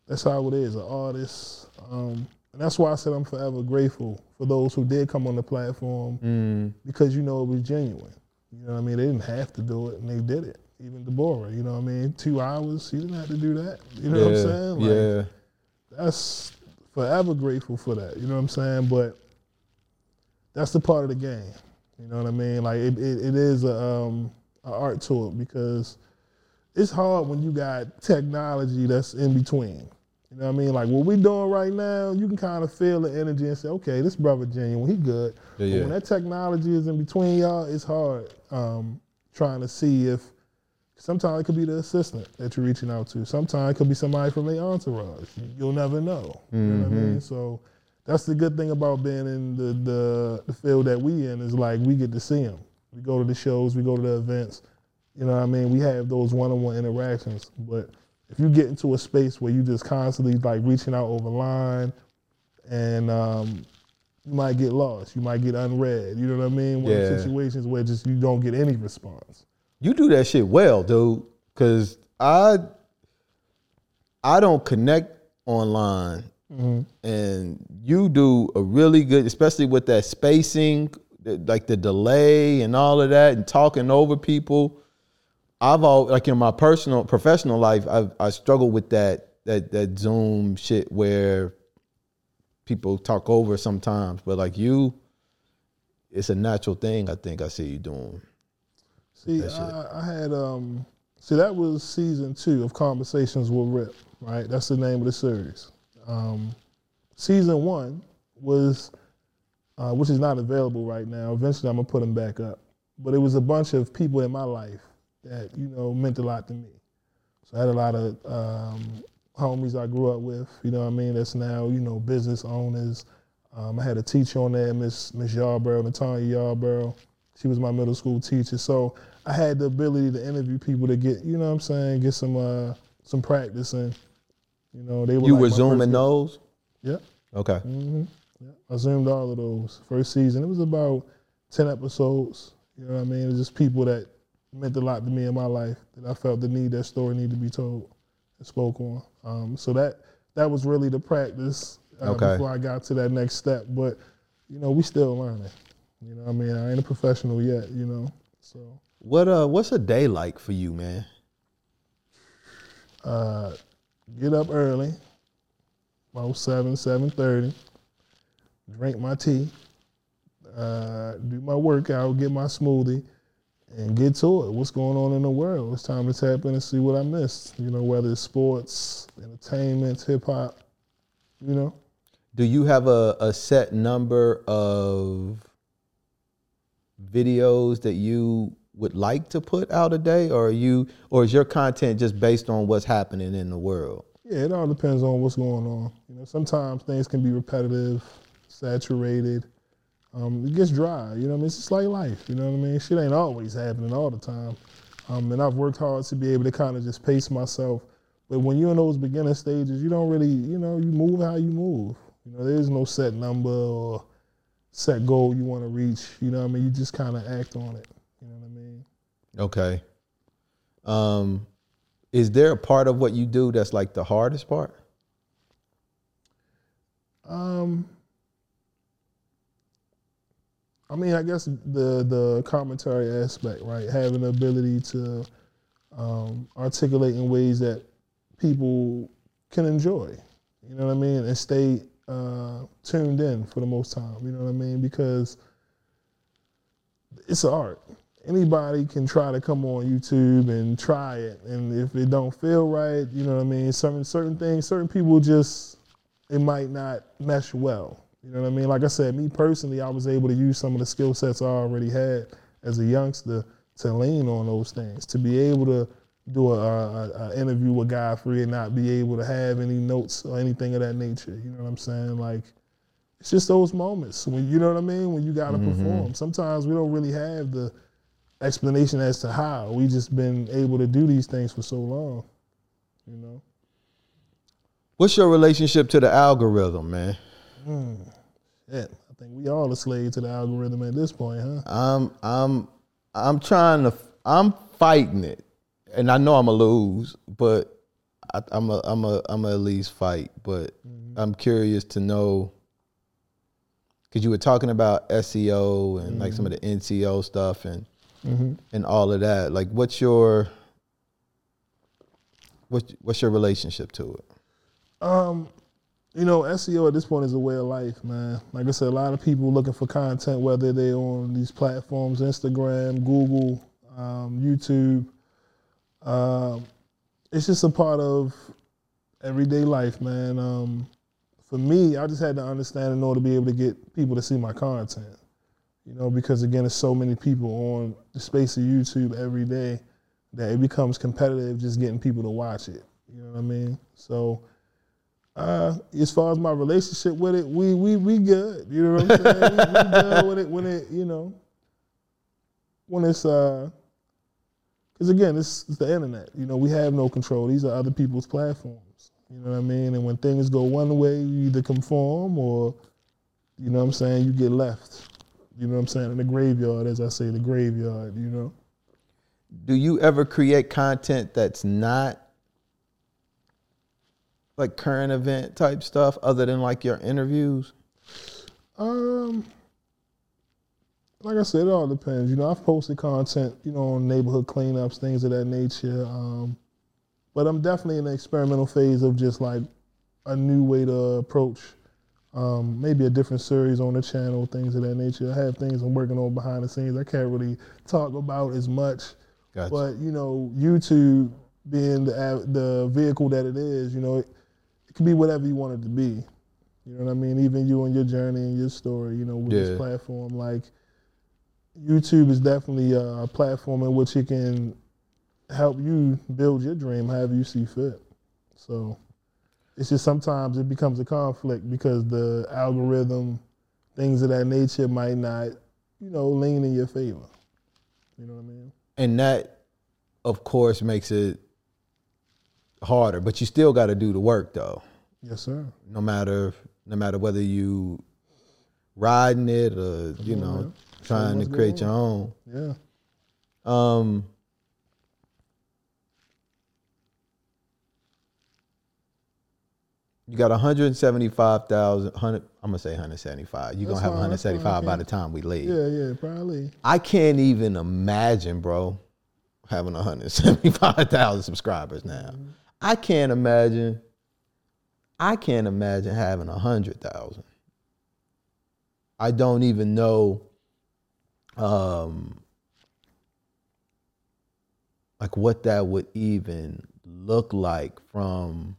That's how it is. An artist, um, and that's why I said I'm forever grateful for those who did come on the platform Mm. because you know it was genuine. You know what I mean? They didn't have to do it, and they did it. Even Deborah, you know what I mean? Two hours, she didn't have to do that. You know what I'm saying? Like, yeah. that's forever grateful for that. You know what I'm saying? But that's the part of the game. You know what I mean? Like it, it, it is a, um, a art to it because it's hard when you got technology that's in between. You know what I mean? Like what we doing right now, you can kind of feel the energy and say, okay, this brother genuine, he good. Yeah, But yeah. when that technology is in between y'all, it's hard um, trying to see if. Sometimes it could be the assistant that you're reaching out to. Sometimes it could be somebody from their entourage. You'll never know. You know what I mean? So that's the good thing about being in the, the the field that we in is like we get to see them. We go to the shows, we go to the events. You know what I mean? We have those one-on-one interactions. But if you get into a space where you just constantly like reaching out over line, and um, you might get lost, you might get unread. You know what I mean? One Yeah. situations where just you don't get any response. You do that shit well, dude. Cause I I don't connect online and you do a really good, especially with that spacing, like the delay and all of that, and talking over people. I've all like in my personal professional life, I've I struggle with that that that Zoom shit where people talk over sometimes, but like you, it's a natural thing. I think I see you doing. See, I, I had um. See, that was season two of Conversations with Rip. Right, that's the name of the series. Um, season one was, uh, which is not available right now. Eventually, I'm gonna put them back up. But it was a bunch of people in my life that you know meant a lot to me. So I had a lot of um, homies I grew up with. You know what I mean? That's now you know business owners. Um, I had a teacher on there, Miss Miss Yarborough, Natanya Yarborough. She was my middle school teacher. So I had the ability to interview people to get, you know what I'm saying, get some uh, some practice and you know they were You like were zooming those. Yeah. Okay. hmm Yeah, I zoomed all of those. First season, it was about ten episodes. You know what I mean? It was just people that meant a lot to me in my life that I felt the need that story needed to be told and spoke on. Um, so that that was really the practice uh, Okay. before I got to that next step. But you know, we still learning. You know, what I mean, I ain't a professional yet. You know, so What uh what's a day like for you, man? uh, get up early, about seven, seven thirty. Drink my tea, uh, do my workout, get my smoothie, and get to it. What's going on in the world? It's time to tap in and see what I missed. You know, whether it's sports, entertainment, hip hop. You know, Do you have a, a set number of videos that you would like to put out a day or are you or is your content just based on what's happening in the world? yeah, it all depends on what's going on. You know, sometimes things can be repetitive, saturated. Um, it gets dry. You know, what I mean, it's just like life. You know what I mean? Shit ain't always happening all the time. Um, and I've worked hard to be able to kind of just pace myself. But when you're in those beginner stages, you don't really, you know, you move how you move. You know, there's no set number or set goal you want to reach. You know what I mean? You just kind of act on it. You know what I mean? Okay. Um is there a part of what you do that's like the hardest part? Um, I mean, I guess the the commentary aspect, right? Having the ability to um, articulate in ways that people can enjoy. You know what I mean, and stay uh, tuned in for the most time. You know what I mean? Because it's an art. Anybody can try to come on YouTube and try it, and if it don't feel right, you know what I mean. Certain certain things, certain people just it might not mesh well. You know what I mean? Like I said, me personally, I was able to use some of the skill sets I already had as a youngster to lean on those things, to be able to do a, a, a interview with Godfrey and not be able to have any notes or anything of that nature. You know what I'm saying? Like it's just those moments when you know what I mean when you got to mm-hmm. perform. Sometimes we don't really have the explanation as to how. We just been able to do these things for so long. You know. What's your relationship to the algorithm, man? Hmm. Shit, I think we all a slave to the algorithm at this point, huh? I'm I'm I'm trying to I'm fighting it, and I know I'm gonna lose, but I, I'm a I'm a I'm a at least fight. But mm-hmm. I'm curious to know because you were talking about SEO and like some of the mm-hmm. NCO stuff and mm-hmm. and all of that. Like, what's your what's what's your relationship to it? Um, you know, SEO at this point is a way of life, man. Like I said, a lot of people looking for content, whether they're on these platforms, Instagram, Google, um, YouTube. Um, it's just a part of everyday life, man. Um, for me, I just had to understand in order to be able to get people to see my content. You know, because again, there's so many people on the space of YouTube every day that it becomes competitive just getting people to watch it. You know what I mean? So uh, as far as my relationship with it, we we we good. You know what I'm saying? we, we good with it when it, you know, when it's uh, because again, it's, it's the internet. You know, we have no control. These are other people's platforms. You know what I mean? And when things go one way, you either conform or, you know what I'm saying, you get left. You know what I'm saying? In the graveyard, as I say, the graveyard. You know. Do you ever create content that's not like current event type stuff other than like your interviews? Um, like I said, it all depends. You know, I've posted content, you know, on neighborhood cleanups, things of that nature. Um, but I'm definitely in the experimental phase of just like a new way to approach um, maybe a different series on the channel, things of that nature. I have things I'm working on behind the scenes. I can't really talk about as much, Gotcha. but you know, YouTube being the the vehicle that it is, you know, it, can be whatever you want it to be. You know what I mean? Even you and your journey and your story, you know, with Yeah. this platform, like YouTube is definitely a platform in which it can help you build your dream however you see fit. So it's just sometimes it becomes a conflict because the algorithm, things of that nature might not, you know, lean in your favor. You know what I mean? And that, of course, makes it harder. But you still got to do the work, though. Yes, sir. No matter no matter whether you riding it or you on, know man. trying to create your own. Yeah. Um, you got 175,000. 100, I'm gonna say 175. You're gonna have fine, 175 by the time we leave. Yeah, yeah, probably. I can't even imagine, bro, having 175,000 subscribers now. I can't imagine. I can't imagine having a 100,000. I don't even know um like what that would even look like from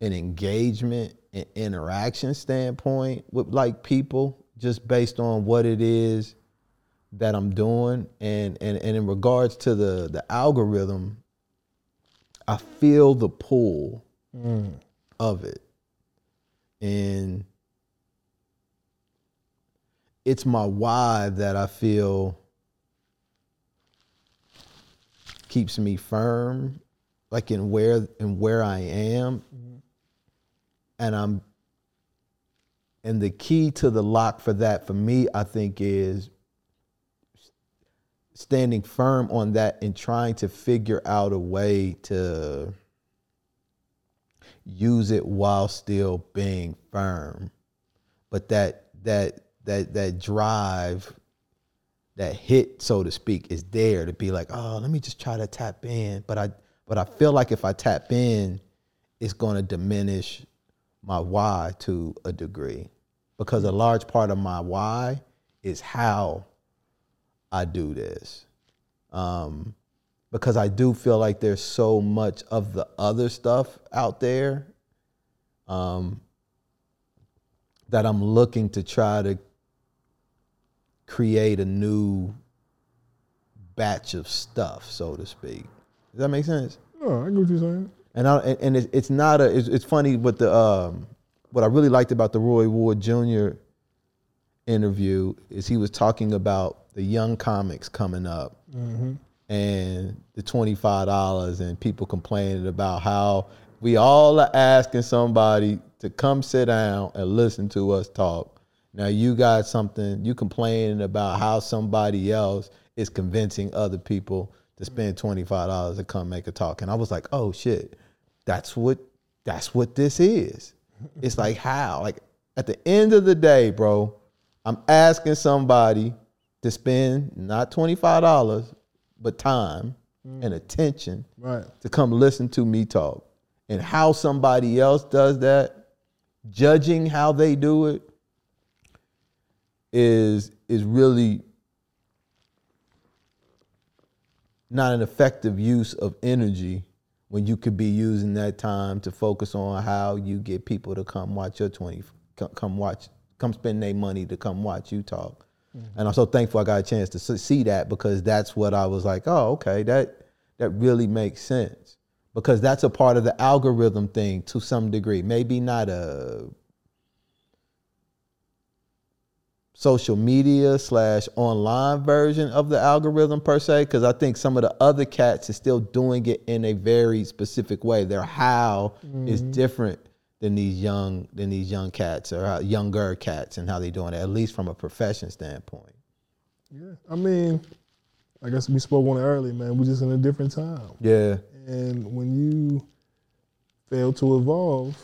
an engagement and interaction standpoint with like people just based on what it is that I'm doing. And and, and in regards to the the algorithm I feel the pull mm. of it. And it's my why that I feel keeps me firm like in where in where I am. Mm-hmm. And I'm and the key to the lock for that for me I think is standing firm on that and trying to figure out a way to use it while still being firm. But that that that that drive that hit so to speak is there to be like oh let me just try to tap in. But i but i feel like if i tap in it's going to diminish my why to a degree. Because a large part of my why is how i do this um, because I do feel like there's so much of the other stuff out there um, that I'm looking to try to create a new batch of stuff, so to speak. Does that make sense? Oh, I get what you're saying. And I, and it's, it's not a it's, it's funny what the um, what I really liked about the Roy Wood Jr. interview is he was talking about the young comics coming up mm-hmm. and the twenty five dollars and people complaining about how we all are asking somebody to come sit down and listen to us talk. Now you got something you complaining about how somebody else is convincing other people to spend twenty five dollars to come make a talk. And I was like, oh shit, that's what that's what this is. It's like how like at the end of the day, bro, I'm asking somebody to spend not twenty five dollars, but time mm. and attention Right. to come listen to me talk. And how somebody else does that, judging how they do it, is is really not an effective use of energy when you could be using that time to focus on how you get people to come watch your 20 come- come watch come spend their money to come watch you talk and i'm so thankful i got a chance to see that because that's what i was like oh okay that that really makes sense. Because that's a part of the algorithm thing to some degree maybe not a social media slash online version of the algorithm per se because i think some of the other cats is still doing it in a very specific way. Their how is mm-hmm. different than these young than these young cats or how, younger cats and how they're doing it at least from a profession standpoint Yeah. I mean, I guess we spoke on it early, man. We're just in a different time. yeah And when you fail to evolve,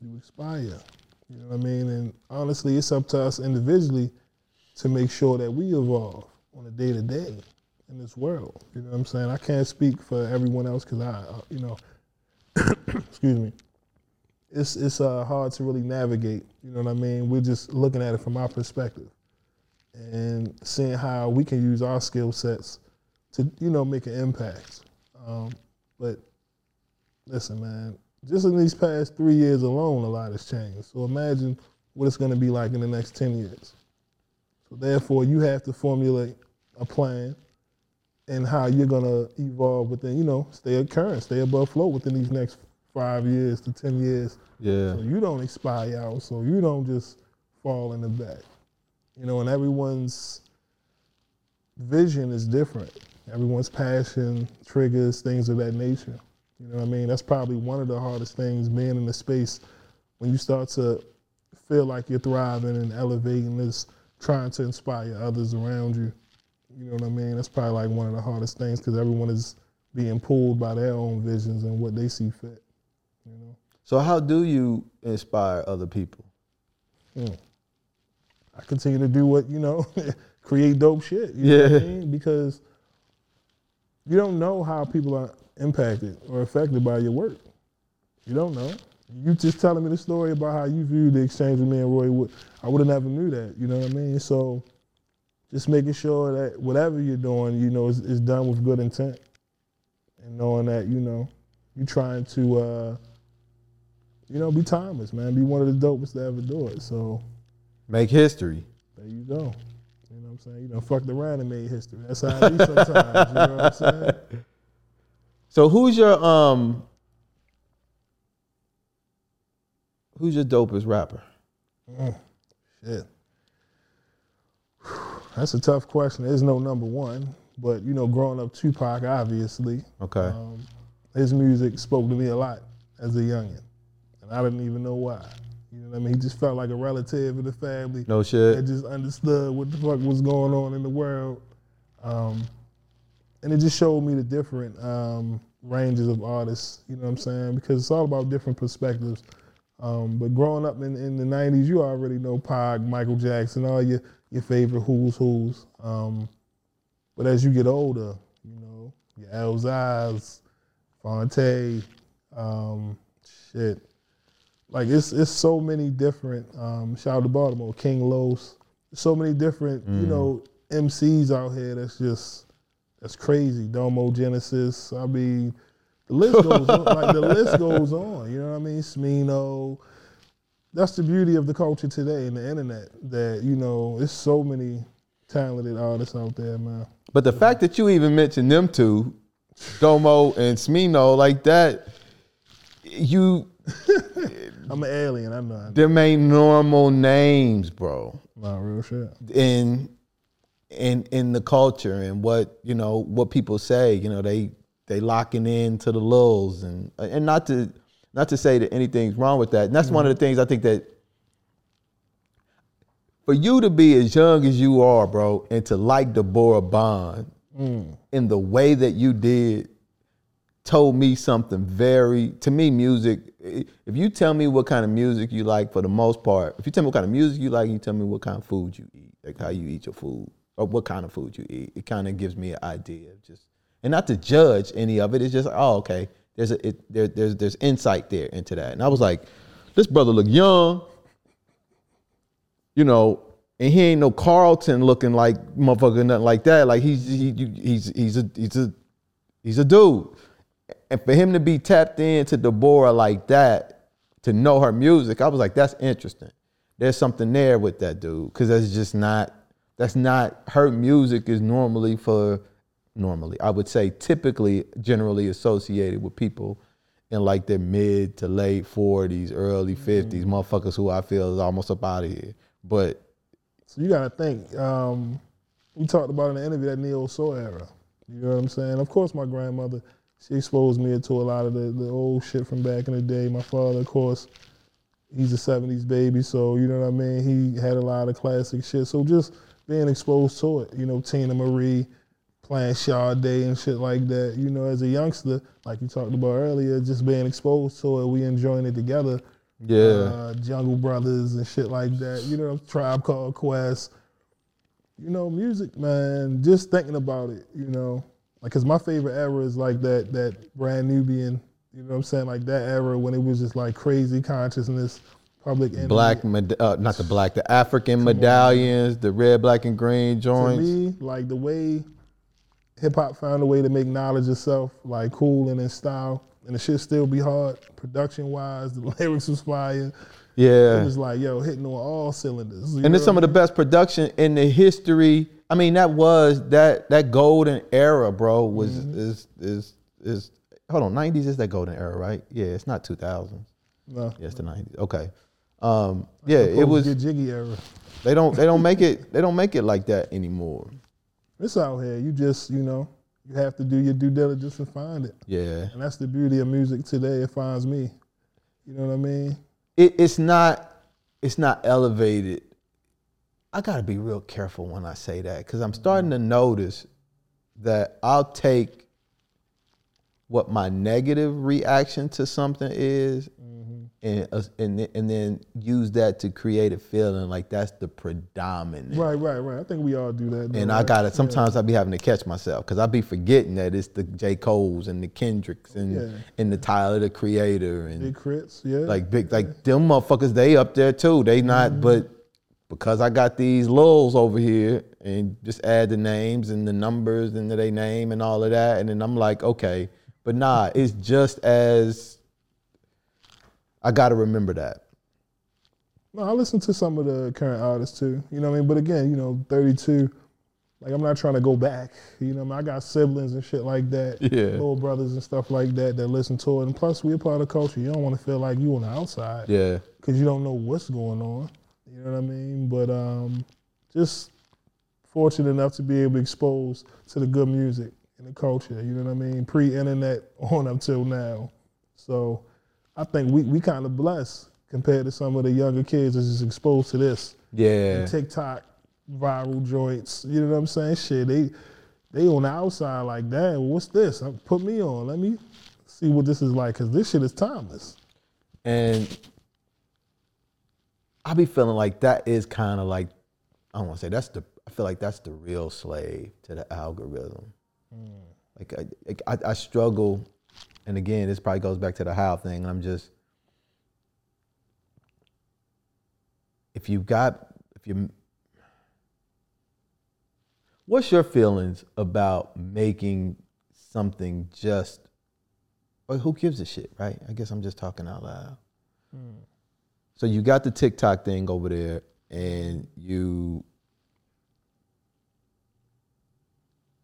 you expire. You know what I mean? And honestly, it's up to us individually to make sure that we evolve on a day to day in this world. You know what I'm saying? I can't speak for everyone else because I, uh, you know, *coughs* excuse me. It's it's uh, hard to really navigate. You know what I mean? We're just looking at it from our perspective and seeing how we can use our skill sets to you know make an impact. Um, but listen, man, just in these past three years alone, a lot has changed. So imagine what it's going to be like in the next ten years. So therefore, you have to formulate a plan and how you're going to evolve within, you know, stay current, stay above float within these next five years to ten years. Yeah. So you don't expire out, so you don't just fall in the back. You know, and everyone's vision is different. Everyone's passion, triggers, things of that nature. You know what I mean? That's probably one of the hardest things being in the space when you start to feel like you're thriving and elevating is trying to inspire others around you. You know what I mean? That's probably like one of the hardest things because everyone is being pulled by their own visions and what they see fit. You know? So how do you inspire other people? Hmm. I continue to do what, you know, *laughs* create dope shit. You know what I Yeah. mean? Because you don't know how people are impacted or affected by your work. You don't know. You just telling me the story about how you viewed the exchange with me and Roy Wood. I would have never knew that. You know what I mean? So just making sure that whatever you're doing, you know, is, is done with good intent. And knowing that, you know, you're trying to uh, you know, be timeless, man. Be one of the dopest to ever do it. So Make history. there you go. You know what I'm saying? You know, fucked around and made history. That's how it be sometimes. you know what I'm saying? *laughs* So who's your um who's your dopest rapper? Shit. That's a tough question. There's no number one, but you know, growing up Tupac, obviously, Okay. um, his music spoke to me a lot as a youngin, I didn't even know why. You know what I mean? He just felt like a relative in the family. no shit. that just understood what the fuck was going on in the world. Um, and it just showed me the different um, ranges of artists, you know what I'm saying? Because it's all about different perspectives. Um, but growing up in, in the 90s, you already know Pac, Michael Jackson, all your, your favorite who's who's. Um, but as you get older, you know, your Elzhi's, Phonte, um, shit. Like it's it's so many different. Um, shout out to Baltimore, King Los. So many different, you know, MCs out here. That's just that's crazy. Domo Genesis. I mean, the list goes on. *laughs* Like the list goes on. You know what I mean? Smino. That's the beauty of the culture today and the internet. That you know, it's so many talented artists out there, man. But the fact that you even mentioned them two, Domo and Smino, like that, you *laughs* I'm an alien. I know. Them ain't normal names, bro. Nah, real shit. in in in the culture and what you know what people say you know they they locking in to the lulls and and not to not to say that anything's wrong with that and that's one of the things i think that for you to be as young as you are bro and to like deborah bond mm. in the way that you did told me something very to me music if you tell me what kind of music you like for the most part if you tell me what kind of music you like you tell me what kind of food you eat like how you eat your food or what kind of food you eat it kind of gives me an idea of just and not to judge any of it it's just oh okay there's a it, there, there's there's insight there into that and i was like this brother look young you know, and he ain't no Carlton looking like motherfucker, nothing like that. Like he's he, he's he's a he's a he's a dude, and for him to be tapped into Deborah like that, to know her music, I was like, that's interesting. There's something there with that dude, because that's just not that's not her music is normally for normally I would say typically generally associated with people in like their mid to late 40s, early 50s, motherfuckers who I feel is almost up out of here. But So you gotta think. Um, we talked about in the interview that neo soul era. You know what I'm saying? Of course, my grandmother she exposed me to a lot of the, the old shit from back in the day. My father, of course, he's a '70s baby, so you know what I mean. He had a lot of classic shit. So just being exposed to it, you know, Teena Marie, playing Sade and shit like that. You know, as a youngster, like you talked about earlier, just being exposed to it, we enjoying it together. Yeah. Uh, Jungle Brothers and shit like that. You know, Tribe Called Quest. You know, music, man. Just thinking about it. You know, like, cause my favorite era is like that that brand Nubian. You know what I'm saying? Like that era when it was just like crazy consciousness, public enemy. black, med- uh, not the black, the African medallions, the red, black, and green joints. to me, like the way hip hop found a way to make knowledge itself like cool and in style, and the shit still be hard production wise. *laughs* The lyrics was fire. Yeah, it was like yo hitting on all cylinders. And it's some of the best production in the history. I mean, that was that that golden era, bro. Was Mm-hmm. is is is hold on, nineties is that golden era, right? Yeah, it's not two thousands. No, Yeah, it's the nineties. Okay. Um, yeah, it was. get jiggy era. They don't they don't make it *laughs* they don't make it like that anymore. It's out here. You just you know you have to do your due diligence and find it, Yeah. and that's the beauty of music today. It finds me. You know what I mean? it, it's not it's not elevated. I gotta be real careful when I say that because I'm starting to notice that I'll take what my negative reaction to something is and, uh, and and then use that to create a feeling like that's the predominant. Right, right, right. I think we all do that. And I got to, Sometimes I be having to catch myself because I be forgetting that it's the J. Cole's and the Kendricks and Yeah. and the Tyler the Creator and Big K.R.I.T.'s, yeah. like big like them motherfuckers they up there too they not Mm-hmm. but because i got these lulls over here and just add the names and the numbers and their name and all of that and then i'm like okay but nah it's just as i gotta remember that No, I listen to some of the current artists too. You know what I mean? But again, you know, 32, like I'm not trying to go back. You know, I, mean? I got siblings and shit like that. *laughs* Yeah. Little brothers and stuff like that that listen to it. And plus, we're part of culture. You don't want to feel like you on the outside yeah because you don't know what's going on. You know what I mean? But um, just fortunate enough to be able to expose to the good music and the culture. You know what I mean? Pre-internet *laughs* on up till now. So I think we, we kind of blessed compared to some of the younger kids that's just exposed to this. yeah TikTok viral joints. You know what I'm saying? Shit, they they on the outside like, damn, what's this? Put me on. Let me see what this is like because this shit is timeless. and i be feeling like that is kind of like i don't want to say that's the i feel like that's the real slave to the algorithm. Hmm. Like I, I, I struggle and again this probably goes back to the how thing i'm just if you've got if you what's your feelings about making something just or who gives a shit right? I guess i'm just talking out loud hmm. So you got the tiktok thing over there and you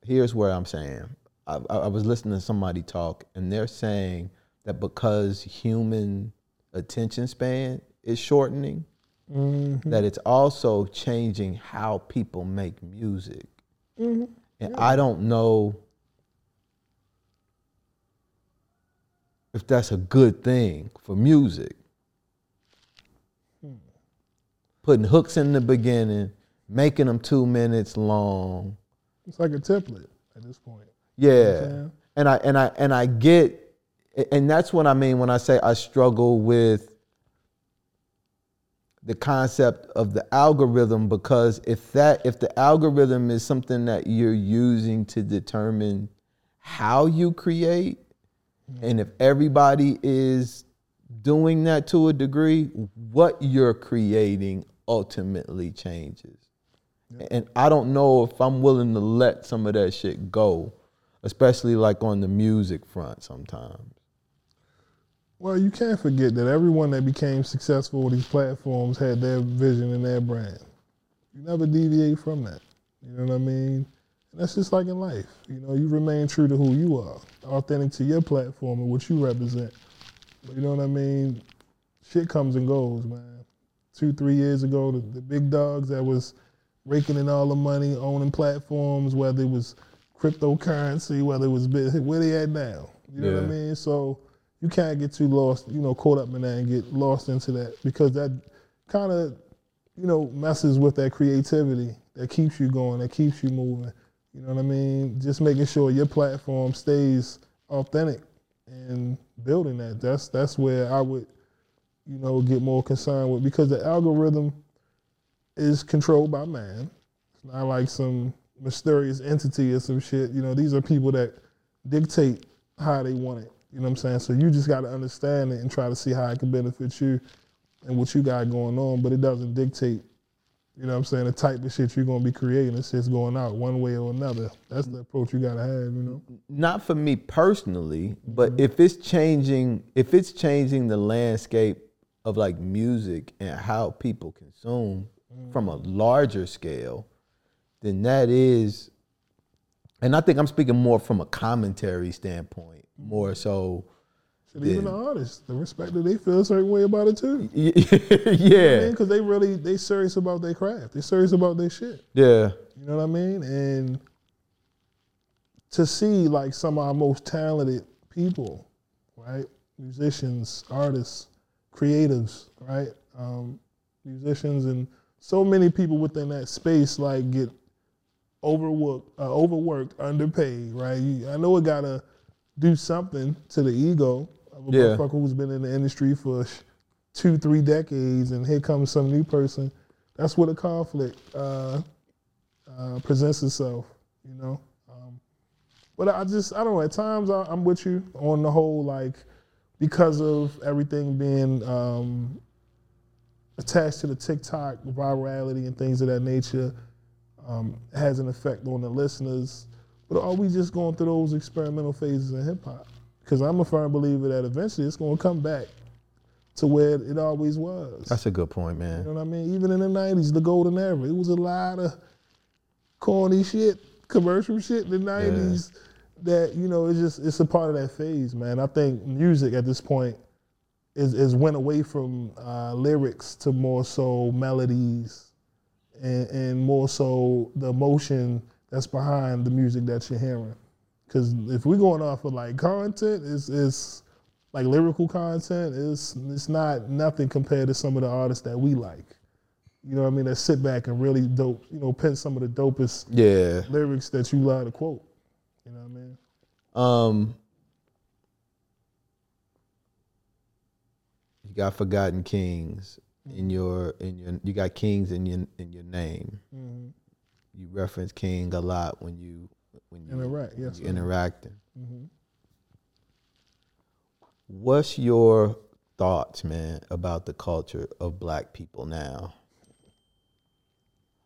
here's where i'm saying I, I was listening to somebody talk and they're saying that because human attention span is shortening mm-hmm. that it's also changing how people make music. Mm-hmm. And I don't know if that's a good thing for music. Putting hooks in the beginning, making them two minutes long. It's like a template at this point. Yeah. And I and I and I get and that's what I mean when I say I struggle with the concept of the algorithm because if that if the algorithm is something that you're using to determine how you create mm-hmm. and if everybody is doing that to a degree what you're creating ultimately changes and I don't know if I'm willing to let some of that shit go especially like on the music front sometimes Well, you can't forget that everyone that became successful with these platforms had their vision and their brand. You never deviate from that. You know what I mean? And that's just like in life. You know, you remain true to who you are, authentic to your platform and what you represent. But you know what I mean? Shit comes and goes, man. Two, three years ago, the, the big dogs that was raking in all the money, owning platforms, whether it was cryptocurrency, whether it was where they at now. You know what I mean? So you can't get too lost, you know, caught up in that and get lost into that because that kind of, you know, messes with that creativity that keeps you going, that keeps you moving. You know what I mean? Just making sure your platform stays authentic and building that. That's that's where I would, you know, get more concerned with because the algorithm is controlled by man. It's not like some mysterious entity or some shit. You know, these are people that dictate how they want it. You know what I'm saying? So you just got to understand it and try to see how it can benefit you and what you got going on, but it doesn't dictate. You know what I'm saying? The type of shit you're gonna be creating. It's just going out one way or another. That's the approach you gotta have. You know. Not for me personally, but mm-hmm. if it's changing, if it's changing the landscape of like music and how people consume from a larger scale, then that is, and I think I'm speaking more from a commentary standpoint, more so. Shit, even the artists, the respect that they feel a certain way about it too. *laughs* yeah, because they really they serious about their craft. They serious about their shit. yeah, You know what I mean? And to see like some of our most talented people, right? Musicians, artists, creatives, right? Um, musicians and so many people within that space like get overworked, uh, overworked, underpaid, right? You, I know it gotta do something to the ego of a Yeah. motherfucker who's been in the industry for sh- two, three decades, and here comes some new person. That's where the conflict uh, uh, presents itself, you know. Um, but I just, I don't know. At times, I, I'm with you on the whole, like because of everything being um, attached to the TikTok virality and things of that nature, um, has an effect on the listeners. But are we just going through those experimental phases in hip hop? Because I'm a firm believer that eventually it's going to come back to where it always was. that's a good point, man. You know what I mean? Even in the '90s, the golden era, it was a lot of corny shit, commercial shit in the '90s. That you know, it's just it's a part of that phase, man. I think music at this point is is went away from uh, lyrics to more so melodies, and, and more so the emotion that's behind the music that you're hearing. Because if we're going off of like content, it's it's like lyrical content It's it's not nothing compared to some of the artists that we like. You know what I mean? That sit back and really dope, you know, pen some of the dopest Yeah. lyrics that you love to quote. You know what I mean? Um, you got Forgotten Kings in your in your you got Kings in your in your name. Mhm. You reference King a lot when you when you Interact, when yes, you sir. interacting. Mhm. What's your thoughts, man, about the culture of black people now?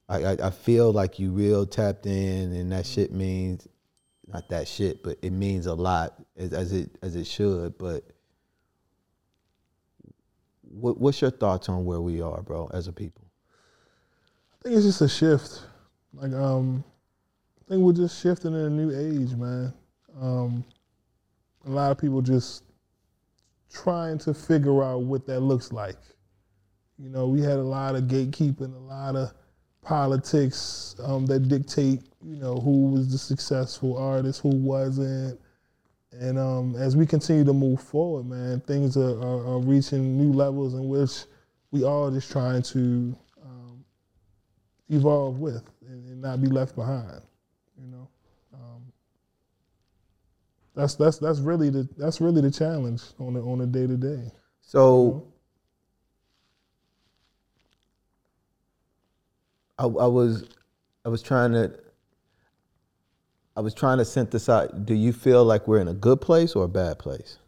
I, I, I feel like you real tapped in, and that shit means not that shit, but it means a lot as, as it as it should. But what, what's your thoughts on where we are, bro, as a people? I think it's just a shift. Like um, I think we're just shifting in a new age, man. Um, a lot of people just trying to figure out what that looks like. You know, we had a lot of gatekeeping, a lot of politics um, that dictate, you know, who was the successful artist, who wasn't. And um, as we continue to move forward, man, things are, are, are reaching new levels in which we all just trying to um, evolve with and, and not be left behind. You know, um, that's that's that's really the that's really the challenge on the on a day to day. So I, I was I was trying to I was trying to synthesize. Do you feel like we're in a good place or a bad place?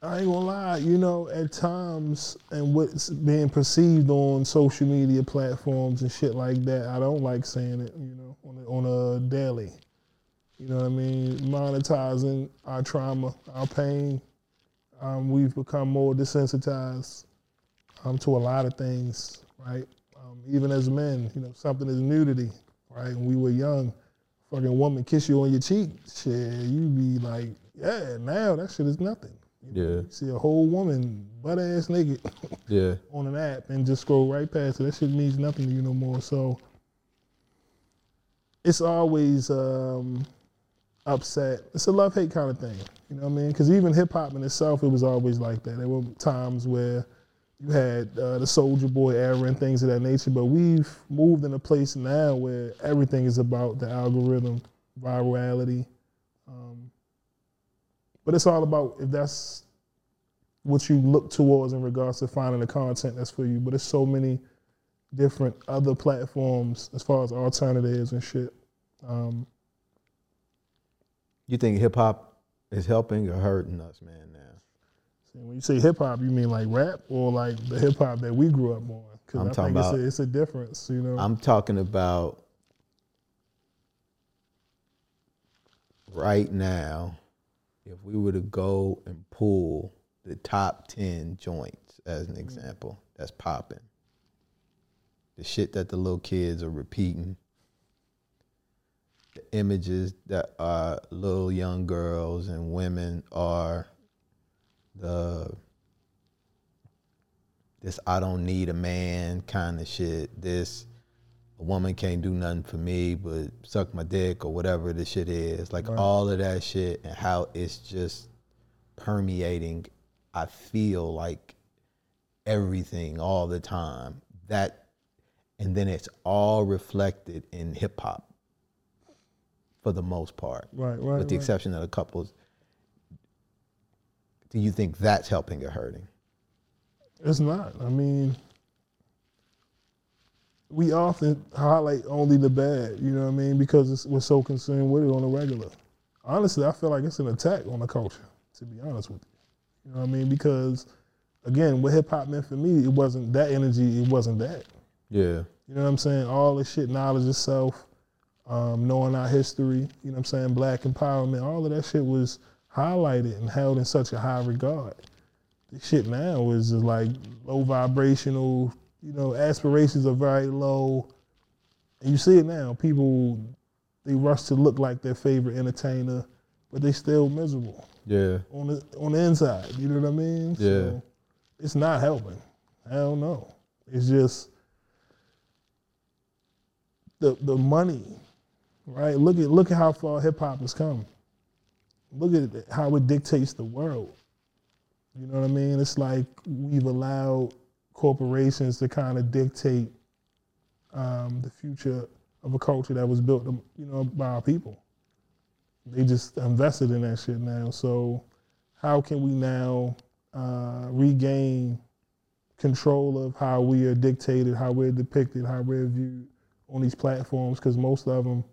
I ain't gonna lie, you know, at times and what's being perceived on social media platforms and shit like that, I don't like saying it, you know, on a, on a daily. You know what I mean? Monetizing our trauma, our pain. Um, we've become more desensitized um, to a lot of things, right? Even as men, you know, something is nudity, right? When we were young, fucking woman kiss you on your cheek, shit, you be like, yeah, now that shit is nothing. You know, Yeah. see a whole woman butt ass naked *laughs* Yeah. on an app and just scroll right past it. That shit means nothing to you no more. So it's always um, upset. It's a love hate kind of thing. You know what I mean? Because even hip hop in itself, it was always like that. There were times where you had uh, the Soulja Boy era and things of that nature, but we've moved in a place now where everything is about the algorithm virality. Um, but it's all about if that's what you look towards in regards to finding the content that's for you. But there's so many different other platforms as far as alternatives and shit. Um, You think hip hop is helping or hurting us, man? Now see, when you say hip hop, you mean like rap or like the hip hop that we grew up on? Because I'm I talking think it's a, it's a difference, you know. I'm talking about right now. If we were to go and pull the top ten joints as an example, that's popping. The shit that the little kids are repeating. The images that our little young girls and women are the this I don't need a man kind of shit. This a woman can't do nothing for me but suck my dick or whatever the shit is. Like Right. all of that shit and how it's just permeating. I feel like everything all the time. That and then it's all reflected in hip hop for the most part. right, right. with the right. exception of the couple. Do you think that's helping or hurting? It's not. I mean, we often highlight only the bad, you know what I mean? Because it's, we're so concerned with it on a regular. Honestly, I feel like it's an attack on the culture, to be honest with you. You know what I mean? Because, again, what hip hop meant for me, it wasn't that energy, it wasn't that. Yeah. You know what I'm saying? All this shit, knowledge of self, um, knowing our history, you know what I'm saying? Black empowerment, all of that shit was highlighted and held in such a high regard. This shit now is just like low vibrational, you know, aspirations are very low. And you see it now. People, they rush to look like their favorite entertainer, but they still miserable Yeah. on the on the inside. You know what I mean? Yeah. it's not helping. Hell no. It's just the the money, right? Look at look at how far hip hop has come. Look at how it dictates the world. You know what I mean? It's like we've allowed corporations to kind of dictate um, the future of a culture that was built, you know, by our people. They just invested in that shit now. So, how can we now uh, regain control of how we are dictated, how we're depicted, how we're viewed on these platforms? Because most of them,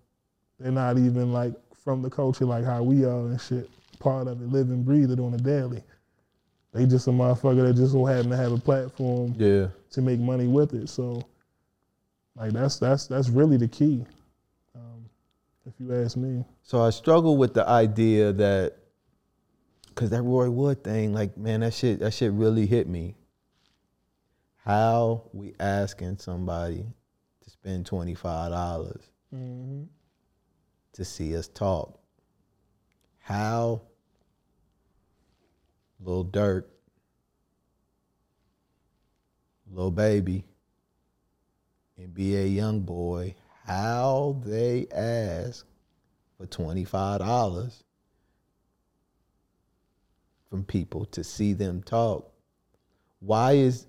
they're not even like from the culture like how we are and shit. Part of it, live and breathe it on a daily. They just a motherfucker that just so happen to have a platform Yeah. to make money with it. So, like that's that's that's really the key, um, if you ask me. So I struggle with the idea that, cause that Roy Wood thing, like man, that shit, that shit really hit me. How we asking somebody to spend twenty five dollars Mm-hmm. To see us talk? How little Durk, little Baby, and NBA Young Boy, how they ask for $25 from people to see them talk. Why is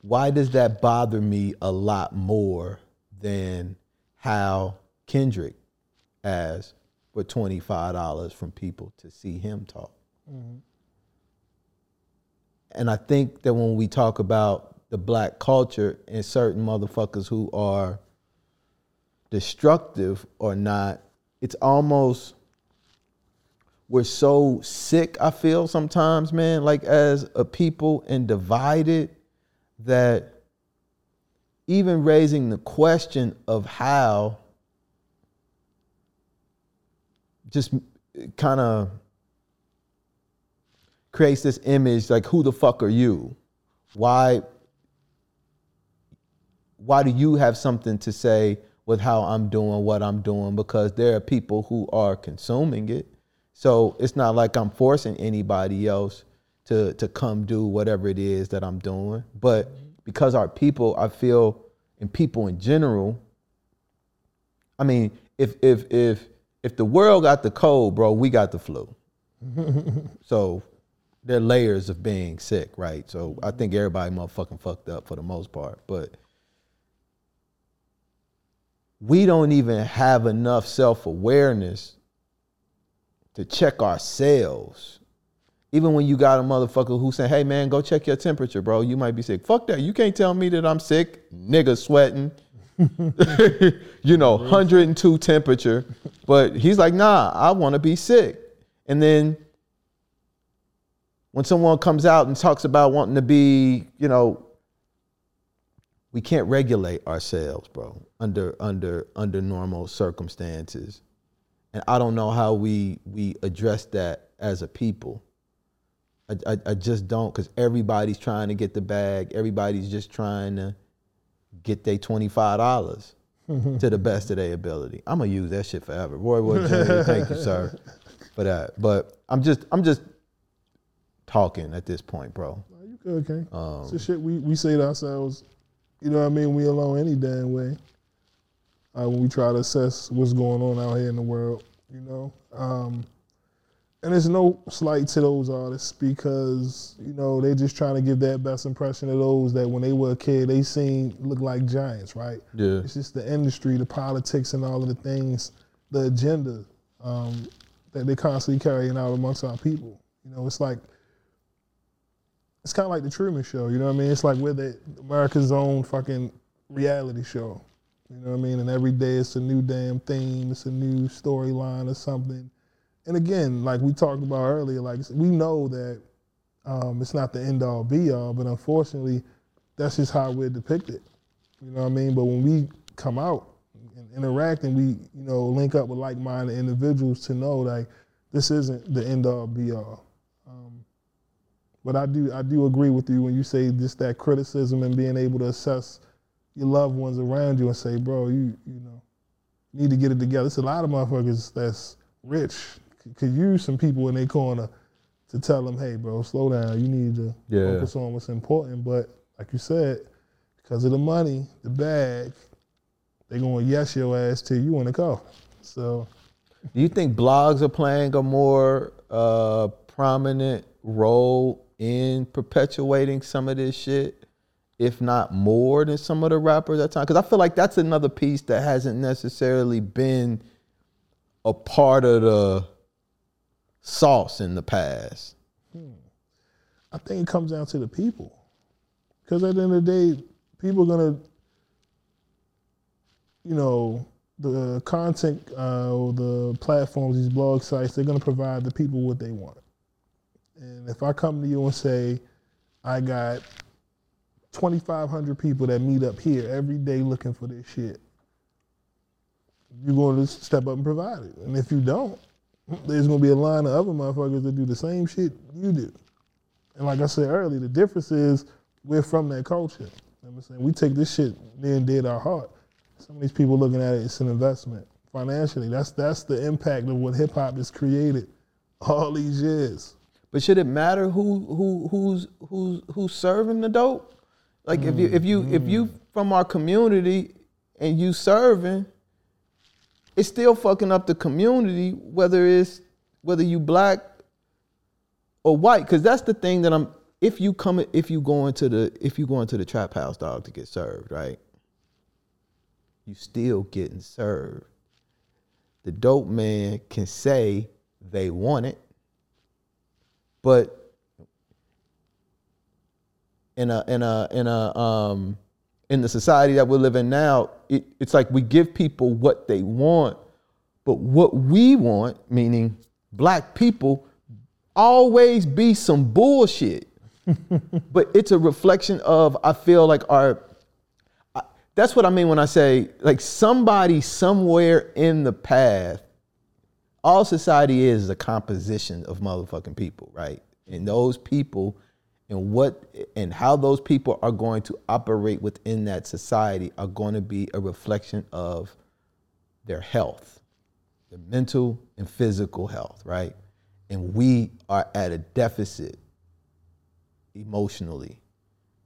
why does that bother me a lot more than how Kendrick asked for $25 from people to see him talk? Mm-hmm. And I think that when we talk about the black culture and certain motherfuckers who are destructive or not, it's almost we're so sick, I feel sometimes, man, like as a people and divided that even raising the question of how just kind of creates this image like who the fuck are you? Why why do you have something to say with how I'm doing what I'm doing? Because there are people who are consuming it. So it's not like I'm forcing anybody else to to come do whatever it is that I'm doing. But because our people I feel and people in general I mean if if if if the world got the cold bro we got the flu *laughs* so there are layers of being sick, right? So I think everybody motherfucking fucked up for the most part. But we don't even have enough self-awareness to check ourselves. Even when you got a motherfucker who say, "Hey man, go check your temperature, bro. You might be sick." Fuck that. You can't tell me that I'm sick. Nigga sweating. *laughs* you know, 102 temperature. But he's like, "Nah, I want to be sick." And then when someone comes out and talks about wanting to be, you know, we can't regulate ourselves, bro, under under under normal circumstances. And I don't know how we we address that as a people. I, I, I just don't because everybody's trying to get the bag. Everybody's just trying to get their twenty five dollars *laughs* to the best of their ability. I'm gonna use that shit forever. Roy Wood Jr., thank you, *laughs* sir, for that. But I'm just I'm just talking at this point, bro. You good, okay? Um, the shit we, we say to ourselves, you know what I mean? We alone any damn way. Uh, when we try to assess what's going on out here in the world, you know. Um, and there's no slight to those artists because you know they're just trying to give that best impression of those that when they were a kid they seen look like giants, right? Yeah. It's just the industry, the politics, and all of the things, the agenda um, that they're constantly carrying out amongst our people. You know, it's like it's kind of like the Truman Show. You know what I mean? It's like we're the America's own fucking reality show. You know what I mean? And every day it's a new damn theme. It's a new storyline or something. And again, like we talked about earlier, like we know that um, it's not the end all be all, but unfortunately, that's just how we're depicted. You know what I mean? But when we come out and interact and we, you know, link up with like-minded individuals to know like this isn't the end all be all. Um, but I do I do agree with you when you say just that criticism and being able to assess your loved ones around you and say, bro, you you know, need to get it together. It's a lot of motherfuckers that's rich could use some people in their corner to tell them, hey, bro, slow down. You need to Yeah. focus on what's important. But like you said, because of the money, the bag, they gonna yes your ass till you want to go. So Do you think blogs are playing a more uh, prominent role in perpetuating some of this shit, if not more than some of the rappers at time? Because I feel like that's another piece that hasn't necessarily been a part of the sauce in the past. I think it comes down to the people. Because at the end of the day, people are gonna, you know, the content uh, or the platforms, these blog sites, they're gonna provide the people what they want. And if I come to you and say, I got 2,500 people that meet up here every day looking for this shit, you're going to step up and provide it. And if you don't, there's going to be a line of other motherfuckers that do the same shit you do. And like I said earlier, the difference is we're from that culture. You know I'm saying? We take this shit near and dear to our heart. Some of these people looking at it, it's an investment financially. That's that's the impact of what hip hop has created all these years. But should it matter who who who's who's who's serving the dope? Like if you if you if you mm. from our community and you serving, it's still fucking up the community whether it's whether you black or white. Because that's the thing that I'm. If you come if you go into the if you go into the trap house dog to get served, right? You still getting served. The dope man can say they want it but in a in a in a um in the society that we're living now it, it's like we give people what they want but what we want meaning black people always be some bullshit *laughs* but it's a reflection of i feel like our I- that's what i mean when i say like somebody somewhere in the path all society is is a composition of motherfucking people, right? And those people and what and how those people are going to operate within that society are going to be a reflection of their health, their mental and physical health, right? And we are at a deficit emotionally,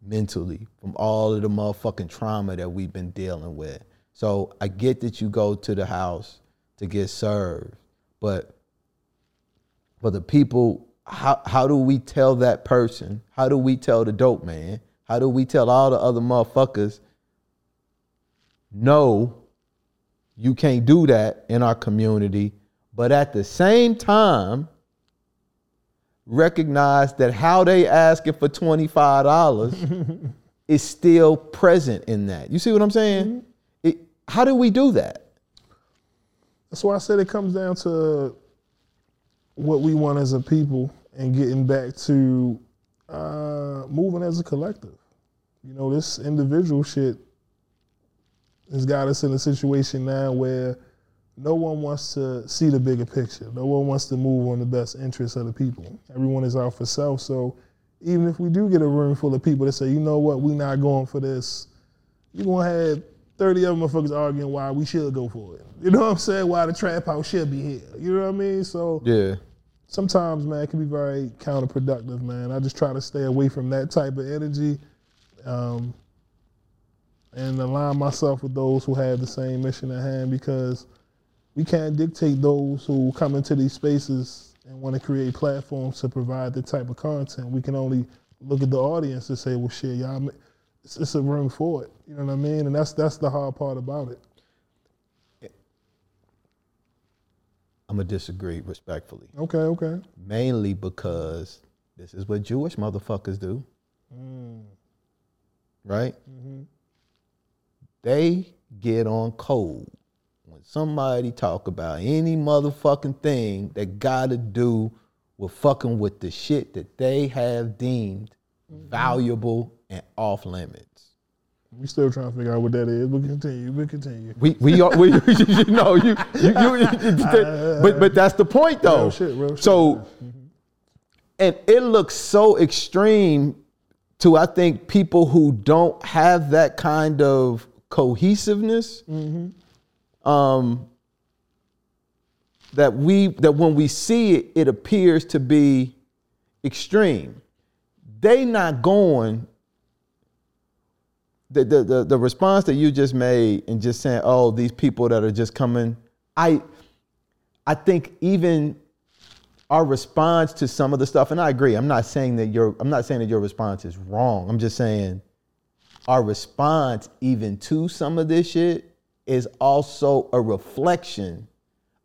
mentally, from all of the motherfucking trauma that we've been dealing with. So I get that you go to the house to get served, but for the people, how how do we tell that person? How do we tell the dope man? How do we tell all the other motherfuckers? No, you can't do that in our community, but at the same time, recognize that how they asking for $25 *laughs* is still present in that. You see what I'm saying? Mm-hmm. It, how do we do that? That's why I said it comes down to what we want as a people and getting back to uh, moving as a collective. You know, this individual shit has got us in a situation now where no one wants to see the bigger picture. No one wants to move on the best interests of the people. Everyone is out for self. So even if we do get a room full of people that say, you know what, we're not going for this, you're going to have 30 other motherfuckers arguing why we should go for it. You know what I'm saying? Why the trap house should be here. You know what I mean? So Yeah. sometimes, man, it can be very counterproductive, man. I just try to stay away from that type of energy um, and align myself with those who have the same mission at hand because we can't dictate those who come into these spaces and want to create platforms to provide the type of content. We can only look at the audience and say, well, shit, y'all, it's, it's a room for it. You know what I mean? And that's that's the hard part about it. I'm to disagree respectfully. Okay, okay. Mainly because this is what Jewish motherfuckers do. Mm. Right? Mm-hmm. They get on cold when somebody talk about any motherfucking thing that got to do with fucking with the shit that they have deemed mm-hmm. valuable and off limits. We still trying to figure out what that is, We continue, We continue. We we are we *laughs* you know you you, you but but that's the point though. Real shit, real shit. So and it looks so extreme to I think people who don't have that kind of cohesiveness. Um that we that when we see it, it appears to be extreme. They not going the, the the the response that you just made and just saying, "Oh, these people that are just coming," I I think even our response to some of the stuff, and I agree. I'm not saying that your I'm not saying that your response is wrong. I'm just saying our response even to some of this shit is also a reflection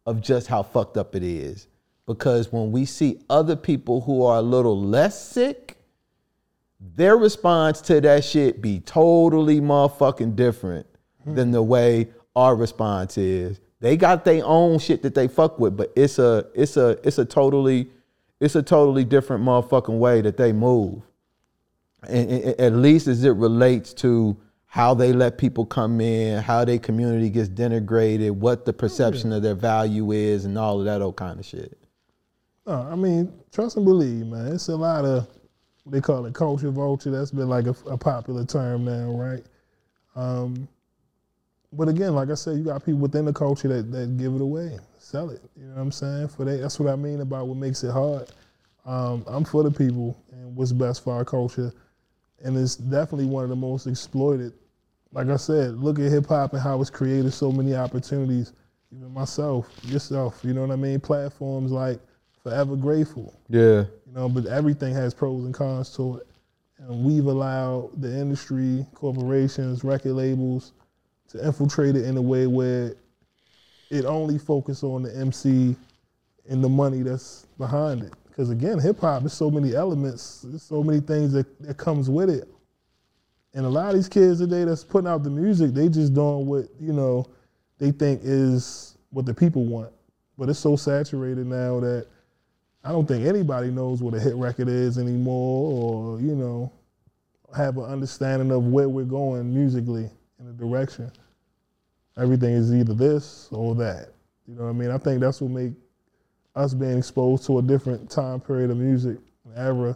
of just how fucked up it is. Because when we see other people who are a little less sick, their response to that shit be totally motherfucking different hmm. than the way our response is. They got their own shit that they fuck with, but it's a it's a it's a totally it's a totally different motherfucking way that they move. And, and- at least as it relates to how they let people come in, how their community gets denigrated, what the perception of their value is, and all of that old kind of shit. No, I mean, trust and believe, man. It's a lot of they call it culture vulture. That's been like a, a popular term now, right? Um, but again, like I said, you got people within the culture that, that give it away, sell it. You know what I'm saying? For that, that's what I mean about what makes it hard. Um, I'm for the people and what's best for our culture, and it's definitely one of the most exploited. Like I said, look at hip hop and how it's created so many opportunities. Even myself, yourself, you know what I mean? Platforms like Forever Grateful, Yeah. You know, but everything has pros and cons to it. And we've allowed the industry, corporations, record labels to infiltrate it in a way where it only focuses on the MC and the money that's behind it. Because again, hip hop is so many elements, there's so many things that, that comes with it. And a lot of these kids today that's putting out the music, they just doing what, you know, they think is what the people want. But it's so saturated now that I don't think anybody knows what a hit record is anymore, or you know, have an understanding of where we're going musically in a direction. Everything is either this or that. You know what I mean? I think that's what make us being exposed to a different time period of music and era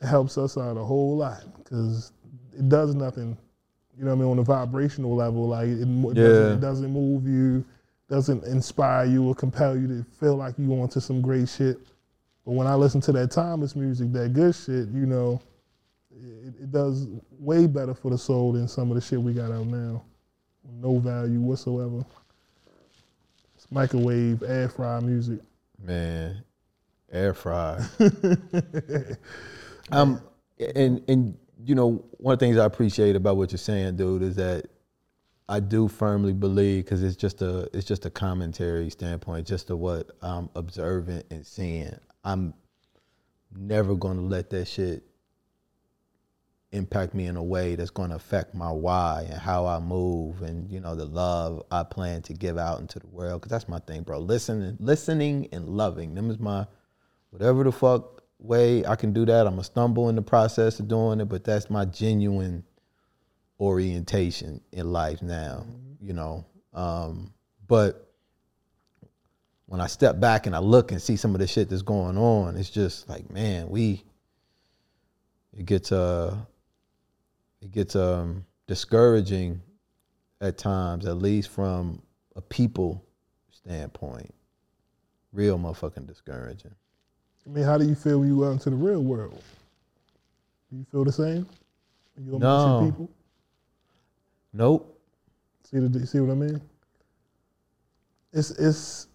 helps us out a whole lot because it does nothing. You know what I mean on a vibrational level, like it, Yeah. doesn't, it doesn't move you, doesn't inspire you or compel you to feel like you want to some great shit. But when I listen to that timeless music, that good shit, you know, it, it does way better for the soul than some of the shit we got out now. No value whatsoever. It's microwave, air fry music. Man, air fry. *laughs* *laughs* um, and and you know one of the things I appreciate about what you're saying, dude, is that I do firmly believe because it's just a it's just a commentary standpoint, just to what I'm observing and seeing. I'm never gonna let that shit impact me in a way that's gonna affect my why and how I move and you know the love I plan to give out into the world. Cause that's my thing, bro. Listening, listening and loving. Them is my whatever the fuck way I can do that. I'm gonna stumble in the process of doing it, but that's my genuine orientation in life now, you know. Um, but when I step back and I look and see some of the shit that's going on, it's just like, man, we it gets uh it gets um discouraging at times, at least from a people standpoint. Real motherfucking discouraging. I mean, how do you feel when you go out into the real world? Do you feel the same? When you your No. people? Nope. See the see what I mean? It's it's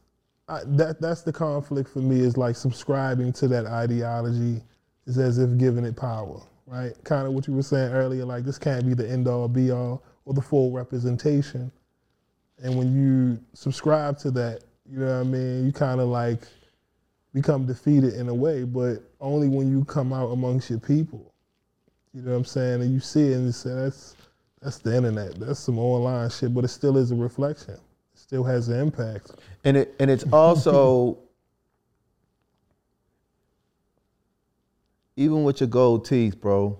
That that's the conflict for me is like subscribing to that ideology is as if giving it power, right? Kind of what you were saying earlier, like this can't be the end all be all or the full representation. And when you subscribe to that, you know what I mean, you kind of like become defeated in a way, but only when you come out amongst your people. You know what I'm saying? And you see it and you say that's that's the internet. That's some online shit, but it still is a reflection. It still has an impact. And it and it's also *laughs* even with your gold teeth, bro,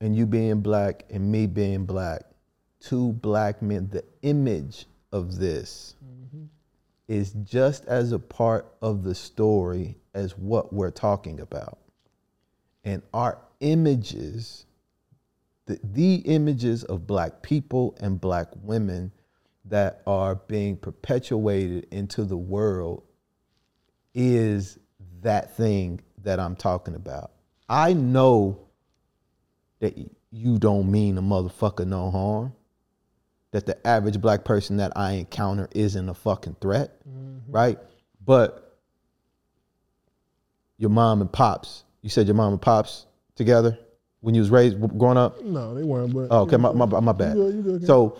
and you being black and me being black, two black men, the image of this mm-hmm. is just as a part of the story as what we're talking about. And our images, the, the images of black people and black women that are being perpetuated into the world is that thing that I'm talking about. I know that you don't mean a motherfucker no harm. That the average black person that I encounter isn't a fucking threat, mm-hmm. right? But your mom and pops, you said your mom and pops together when you was raised growing up. No, they weren't. But Oh, okay, my, my, my bad. You good, you good, Ken. so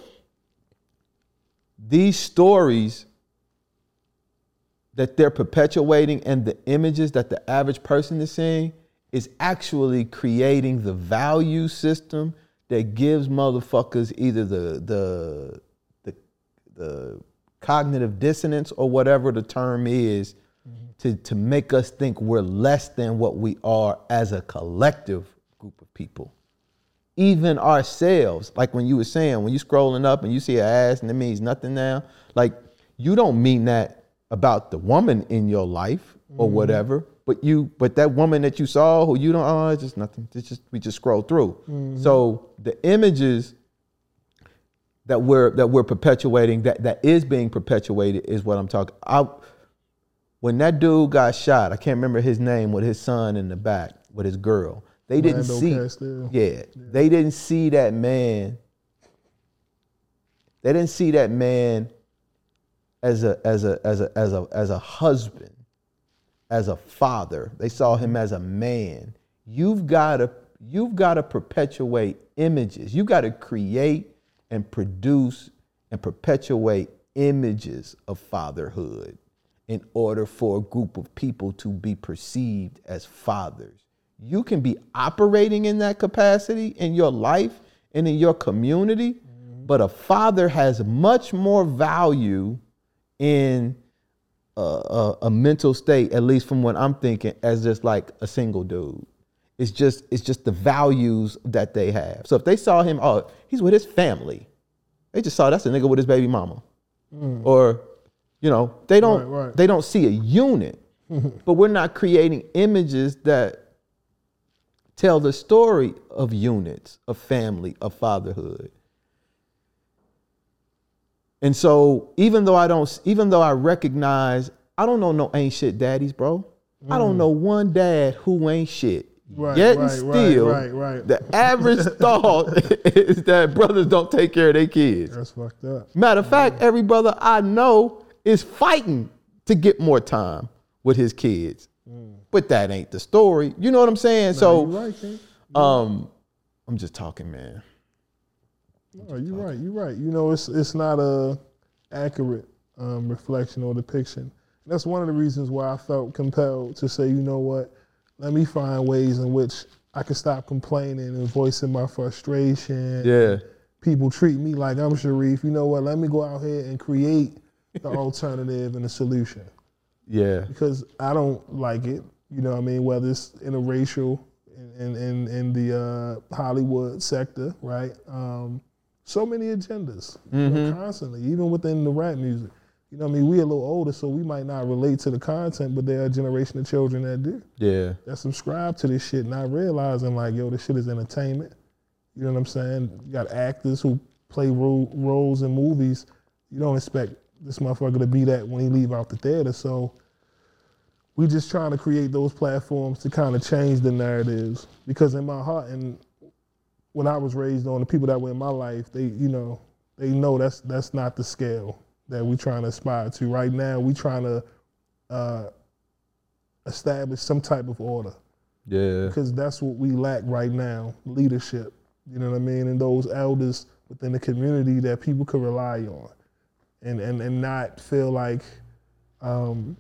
these stories that they're perpetuating and the images that the average person is seeing is actually creating the value system that gives motherfuckers either the the the, the cognitive dissonance or whatever the term is mm-hmm. to, to make us think we're less than what we are as a collective people even ourselves, like when you were saying, when you scrolling up and you see an ass and it means nothing now, like you don't mean that about the woman in your life or mm-hmm. whatever, but you, but that woman that you saw who you don't, oh, it's just nothing. It's just we just scroll through. Mm-hmm. So the images that we're that we're perpetuating, that that is being perpetuated, is what I'm talking. I, when that dude got shot, I can't remember his name, with his son in the back with his girl. They didn't Lando see. Castile. Yeah, they didn't see that man. They didn't see that man as a as a as a as a as a husband, as a father. They saw him as a man. You've got to you've got to perpetuate images. You've got to create and produce and perpetuate images of fatherhood in order for a group of people to be perceived as fathers. You can be operating in that capacity in your life and in your community, mm-hmm. but a father has much more value in a, a, a mental state, at least from what I'm thinking, as just like a single dude. It's just it's just the values that they have. So if they saw him, oh, he's with his family, they just saw that's a nigga with his baby mama, mm. or you know they don't Right, right. they don't see a unit. *laughs* but we're not creating images that tell the story of units, of family, of fatherhood. And so even though I don't, even though I recognize, I don't know no ain't shit daddies, bro. I don't mm. know one dad who ain't shit. Right, Yet right, still, right, right. the average *laughs* thought is that brothers don't take care of their kids. That's fucked up. Matter of mm. fact, every brother I know is fighting to get more time with his kids. Mm. But that ain't the story. You know what I'm saying? so you right, um, I'm just talking, man. No, you're right. You're right. You know, it's it's not a accurate um, reflection or depiction. That's one of the reasons why I felt compelled to say, you know what, let me find ways in which I can stop complaining and voicing my frustration. Yeah. People treat me like I'm Sharif. You know what? Let me go out here and create the *laughs* alternative and the solution Yeah. because I don't like it. You know what I mean? Whether it's interracial in in, in the uh, Hollywood sector, right? Um, so many agendas you know, constantly, even within the rap music. You know what I mean? We a little older, so we might not relate to the content, but there are a generation of children that do Yeah. that subscribe to this shit, not realizing like, yo, this shit is entertainment. You know what I'm saying? You got actors who play ro- roles in movies. You don't expect this motherfucker to be that when he leave out the theater. So we just trying to create those platforms to kind of change the narratives. Because in my heart and when I was raised on, the people that were in my life, they, you know, they know that's that's not the scale that we trying to aspire to. Right now, we trying to uh, establish some type of order Yeah. because that's what we lack right now leadership you know what i mean and those elders within the community that people could rely on and and, and not feel like um,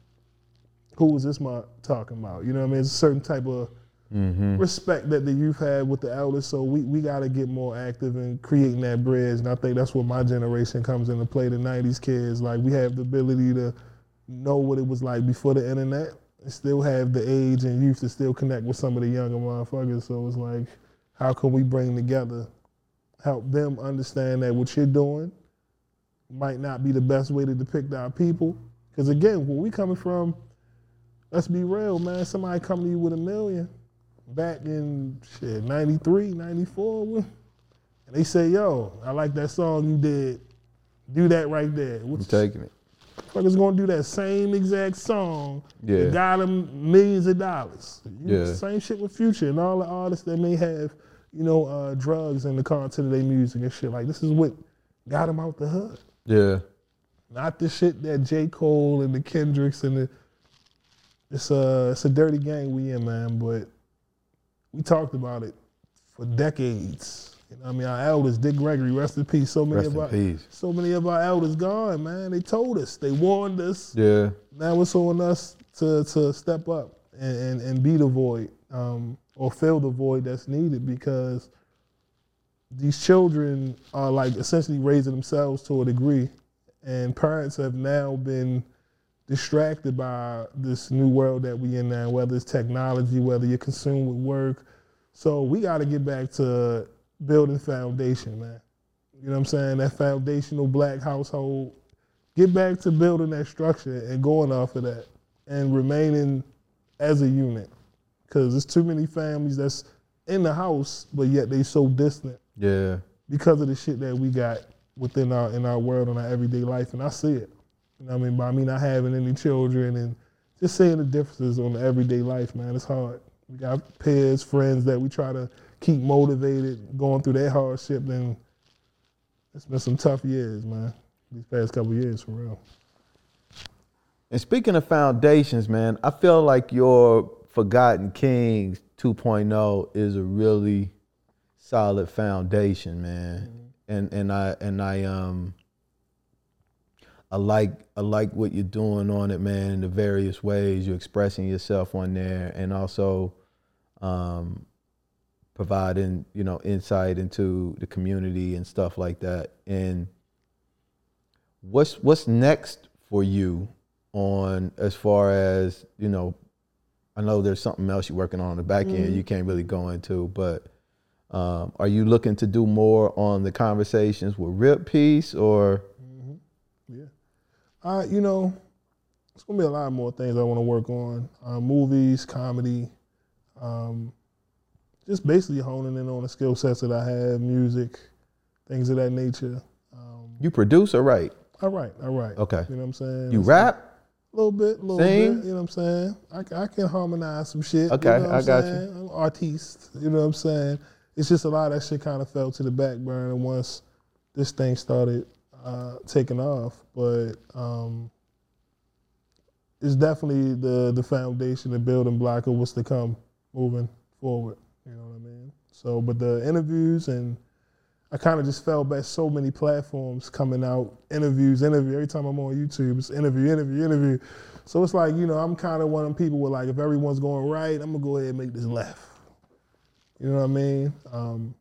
who was this month talking about? You know what i mean? It's a certain type of mm-hmm. respect that the youth had with the elders. So we, we got to get more active in creating that bridge. And i think that's where my generation comes into play the 90s kids. Like we have the ability to know what it was like before the internet and still have the age and youth to still connect with some of the younger motherfuckers. So it's like, how can we bring together, help them understand that what you're doing might not be the best way to depict our people? Because again, where we coming from, let's be real, man. Somebody come to you with a million back in shit, 93, 94, and they say, yo, I like that song you did. Do that right there. I'm What's taking it. Motherfuckers gonna do that same exact song. Yeah. that got them millions of dollars. You Yeah. Same shit with Future and all the artists that may have, you know, uh, drugs in the content of their music and shit. Like this is what got them out the hood. Yeah. Not the shit that J. Cole and the Kendricks and the. It's a it's a dirty gang we in, man. But we talked about it for decades. You know, what I mean, our elders, Dick Gregory, rest in peace. So many Rest of our peace. so many of our elders gone, man. They told us, they warned us Yeah. now it's on us to to step up and, and, and be the void um, or fill the void that's needed because these children are like essentially raising themselves to a degree and parents have now been distracted by this new world that we in now whether it's technology whether you're consumed with work. So we got to get back to building foundation man. You know what i'm saying? That foundational black household. Get back to building that structure and going off of that and remaining as a unit. Because there's too many families that's in the house but yet they so distant Yeah. because of the shit that we got within our in our world and our everyday life and I see it you know what I mean? By me not having any children and just seeing the differences on the everyday life man it's hard. We got peers friends that we try to keep motivated going through that hardship and it's been some tough years man. These past couple years for real. And speaking of foundations, man, I feel like your Forgotten Kings 2.0 is a really solid foundation, man. And and I and I um I like I like what you're doing on it, man, in the various ways you're expressing yourself on there and also um providing, you know, insight into the community and stuff like that. And what's what's next for you on as far as you know i know there's something else you're working on, on the back end you can't really go into but um, are you looking to do more on the conversations with rip piece or. Uh, you know, it's gonna be a lot more things I want to work on. Uh, movies, comedy, um, just basically honing in on the skill sets that I have, music, things of that nature. Um, you produce or write I write, I write. Okay. You know what I'm saying? you rap A little bit, a little Sing? bit. You know what I'm saying? I, I can harmonize some shit. Okay, you know what I got you. saying? I'm artiste. You know what I'm saying? It's just a lot of that shit kind of fell to the back burner once this thing started uh, taking off. But um, it's definitely the the foundation, the building block of what's to come moving forward. You know what I mean? So, but the interviews and I kind of just fell back. So many platforms coming out, interviews, interview. Every time I'm on YouTube, it's interview, interview, interview. So it's like you know, I'm kind of one of them people where like if everyone's going right, I'm gonna go ahead and make this left. You know what I mean? Um,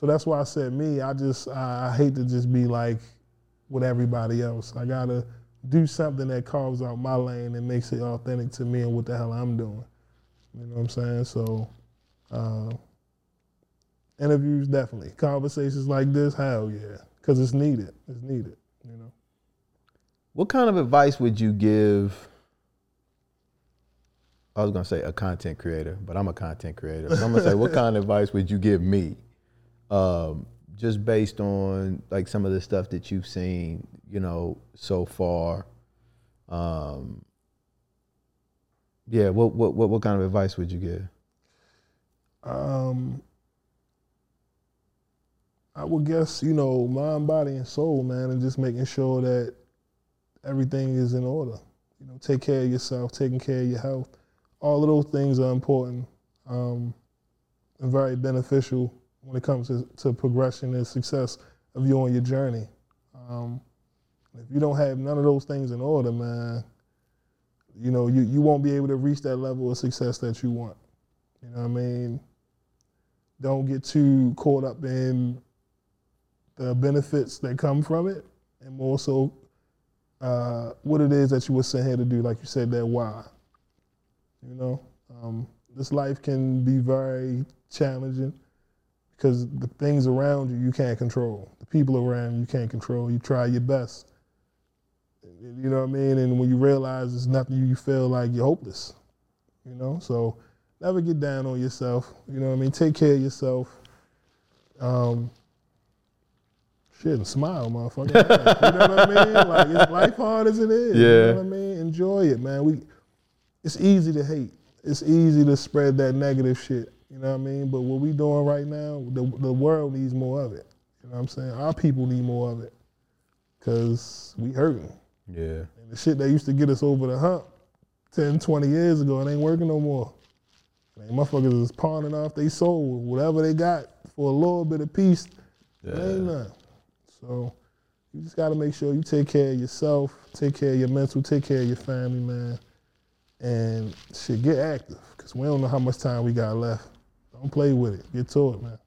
So that's why I said me. I just I, I hate to just be like with everybody else. I gotta do something that carves out my lane and makes it authentic to me and what the hell I'm doing. You know what I'm saying? So. Uh, interviews definitely conversations like this hell yeah because it's needed it's needed you know What kind of advice would you give? I was gonna say a content creator, but I'm a content creator. So I'm gonna say, what *laughs* kind of advice would you give me? Um, just based on like some of the stuff that you've seen, you know, so far. Um, yeah, what what what what kind of advice would you give? um i would guess you know mind body and soul man and just making sure that everything is in order you know take care of yourself taking care of your health all of those things are important um, and very beneficial when it comes to, to progression and success of you on your journey. Um, if you don't have none of those things in order man you know you, you won't be able to reach that level of success that you want. You know what i mean? Don't get too caught up in the benefits that come from it and more so uh, what it is that you were sent here to do like you said that why you know? Um, this life can be very challenging because the things around you you can't control the people around you you can't control you try your best you know what i mean and when you realize it's nothing you, you feel like you're hopeless you know so never get down on yourself. You know what I mean? Take care of yourself. Um, shit, and smile, motherfucker. *laughs* you know what I mean? Like, it's life hard as it is. Yeah. You know what I mean? Enjoy it, man. We, it's easy to hate. It's easy to spread that negative shit. You know what I mean? But what we doing right now, the, the world needs more of it. You know what I'm saying? Our people need more of it. Cause we hurting. Yeah, And the shit that used to get us over the hump 10, 20 years ago, it ain't working no more. Man, motherfuckers is pawning off they soul, whatever they got for a little bit of peace. It ain't nothing. So you just gotta make sure you take care of yourself, take care of your mental, take care of your family, man. And shit, get active. Cause we don't know how much time we got left. Don't play with it. Get to it, man.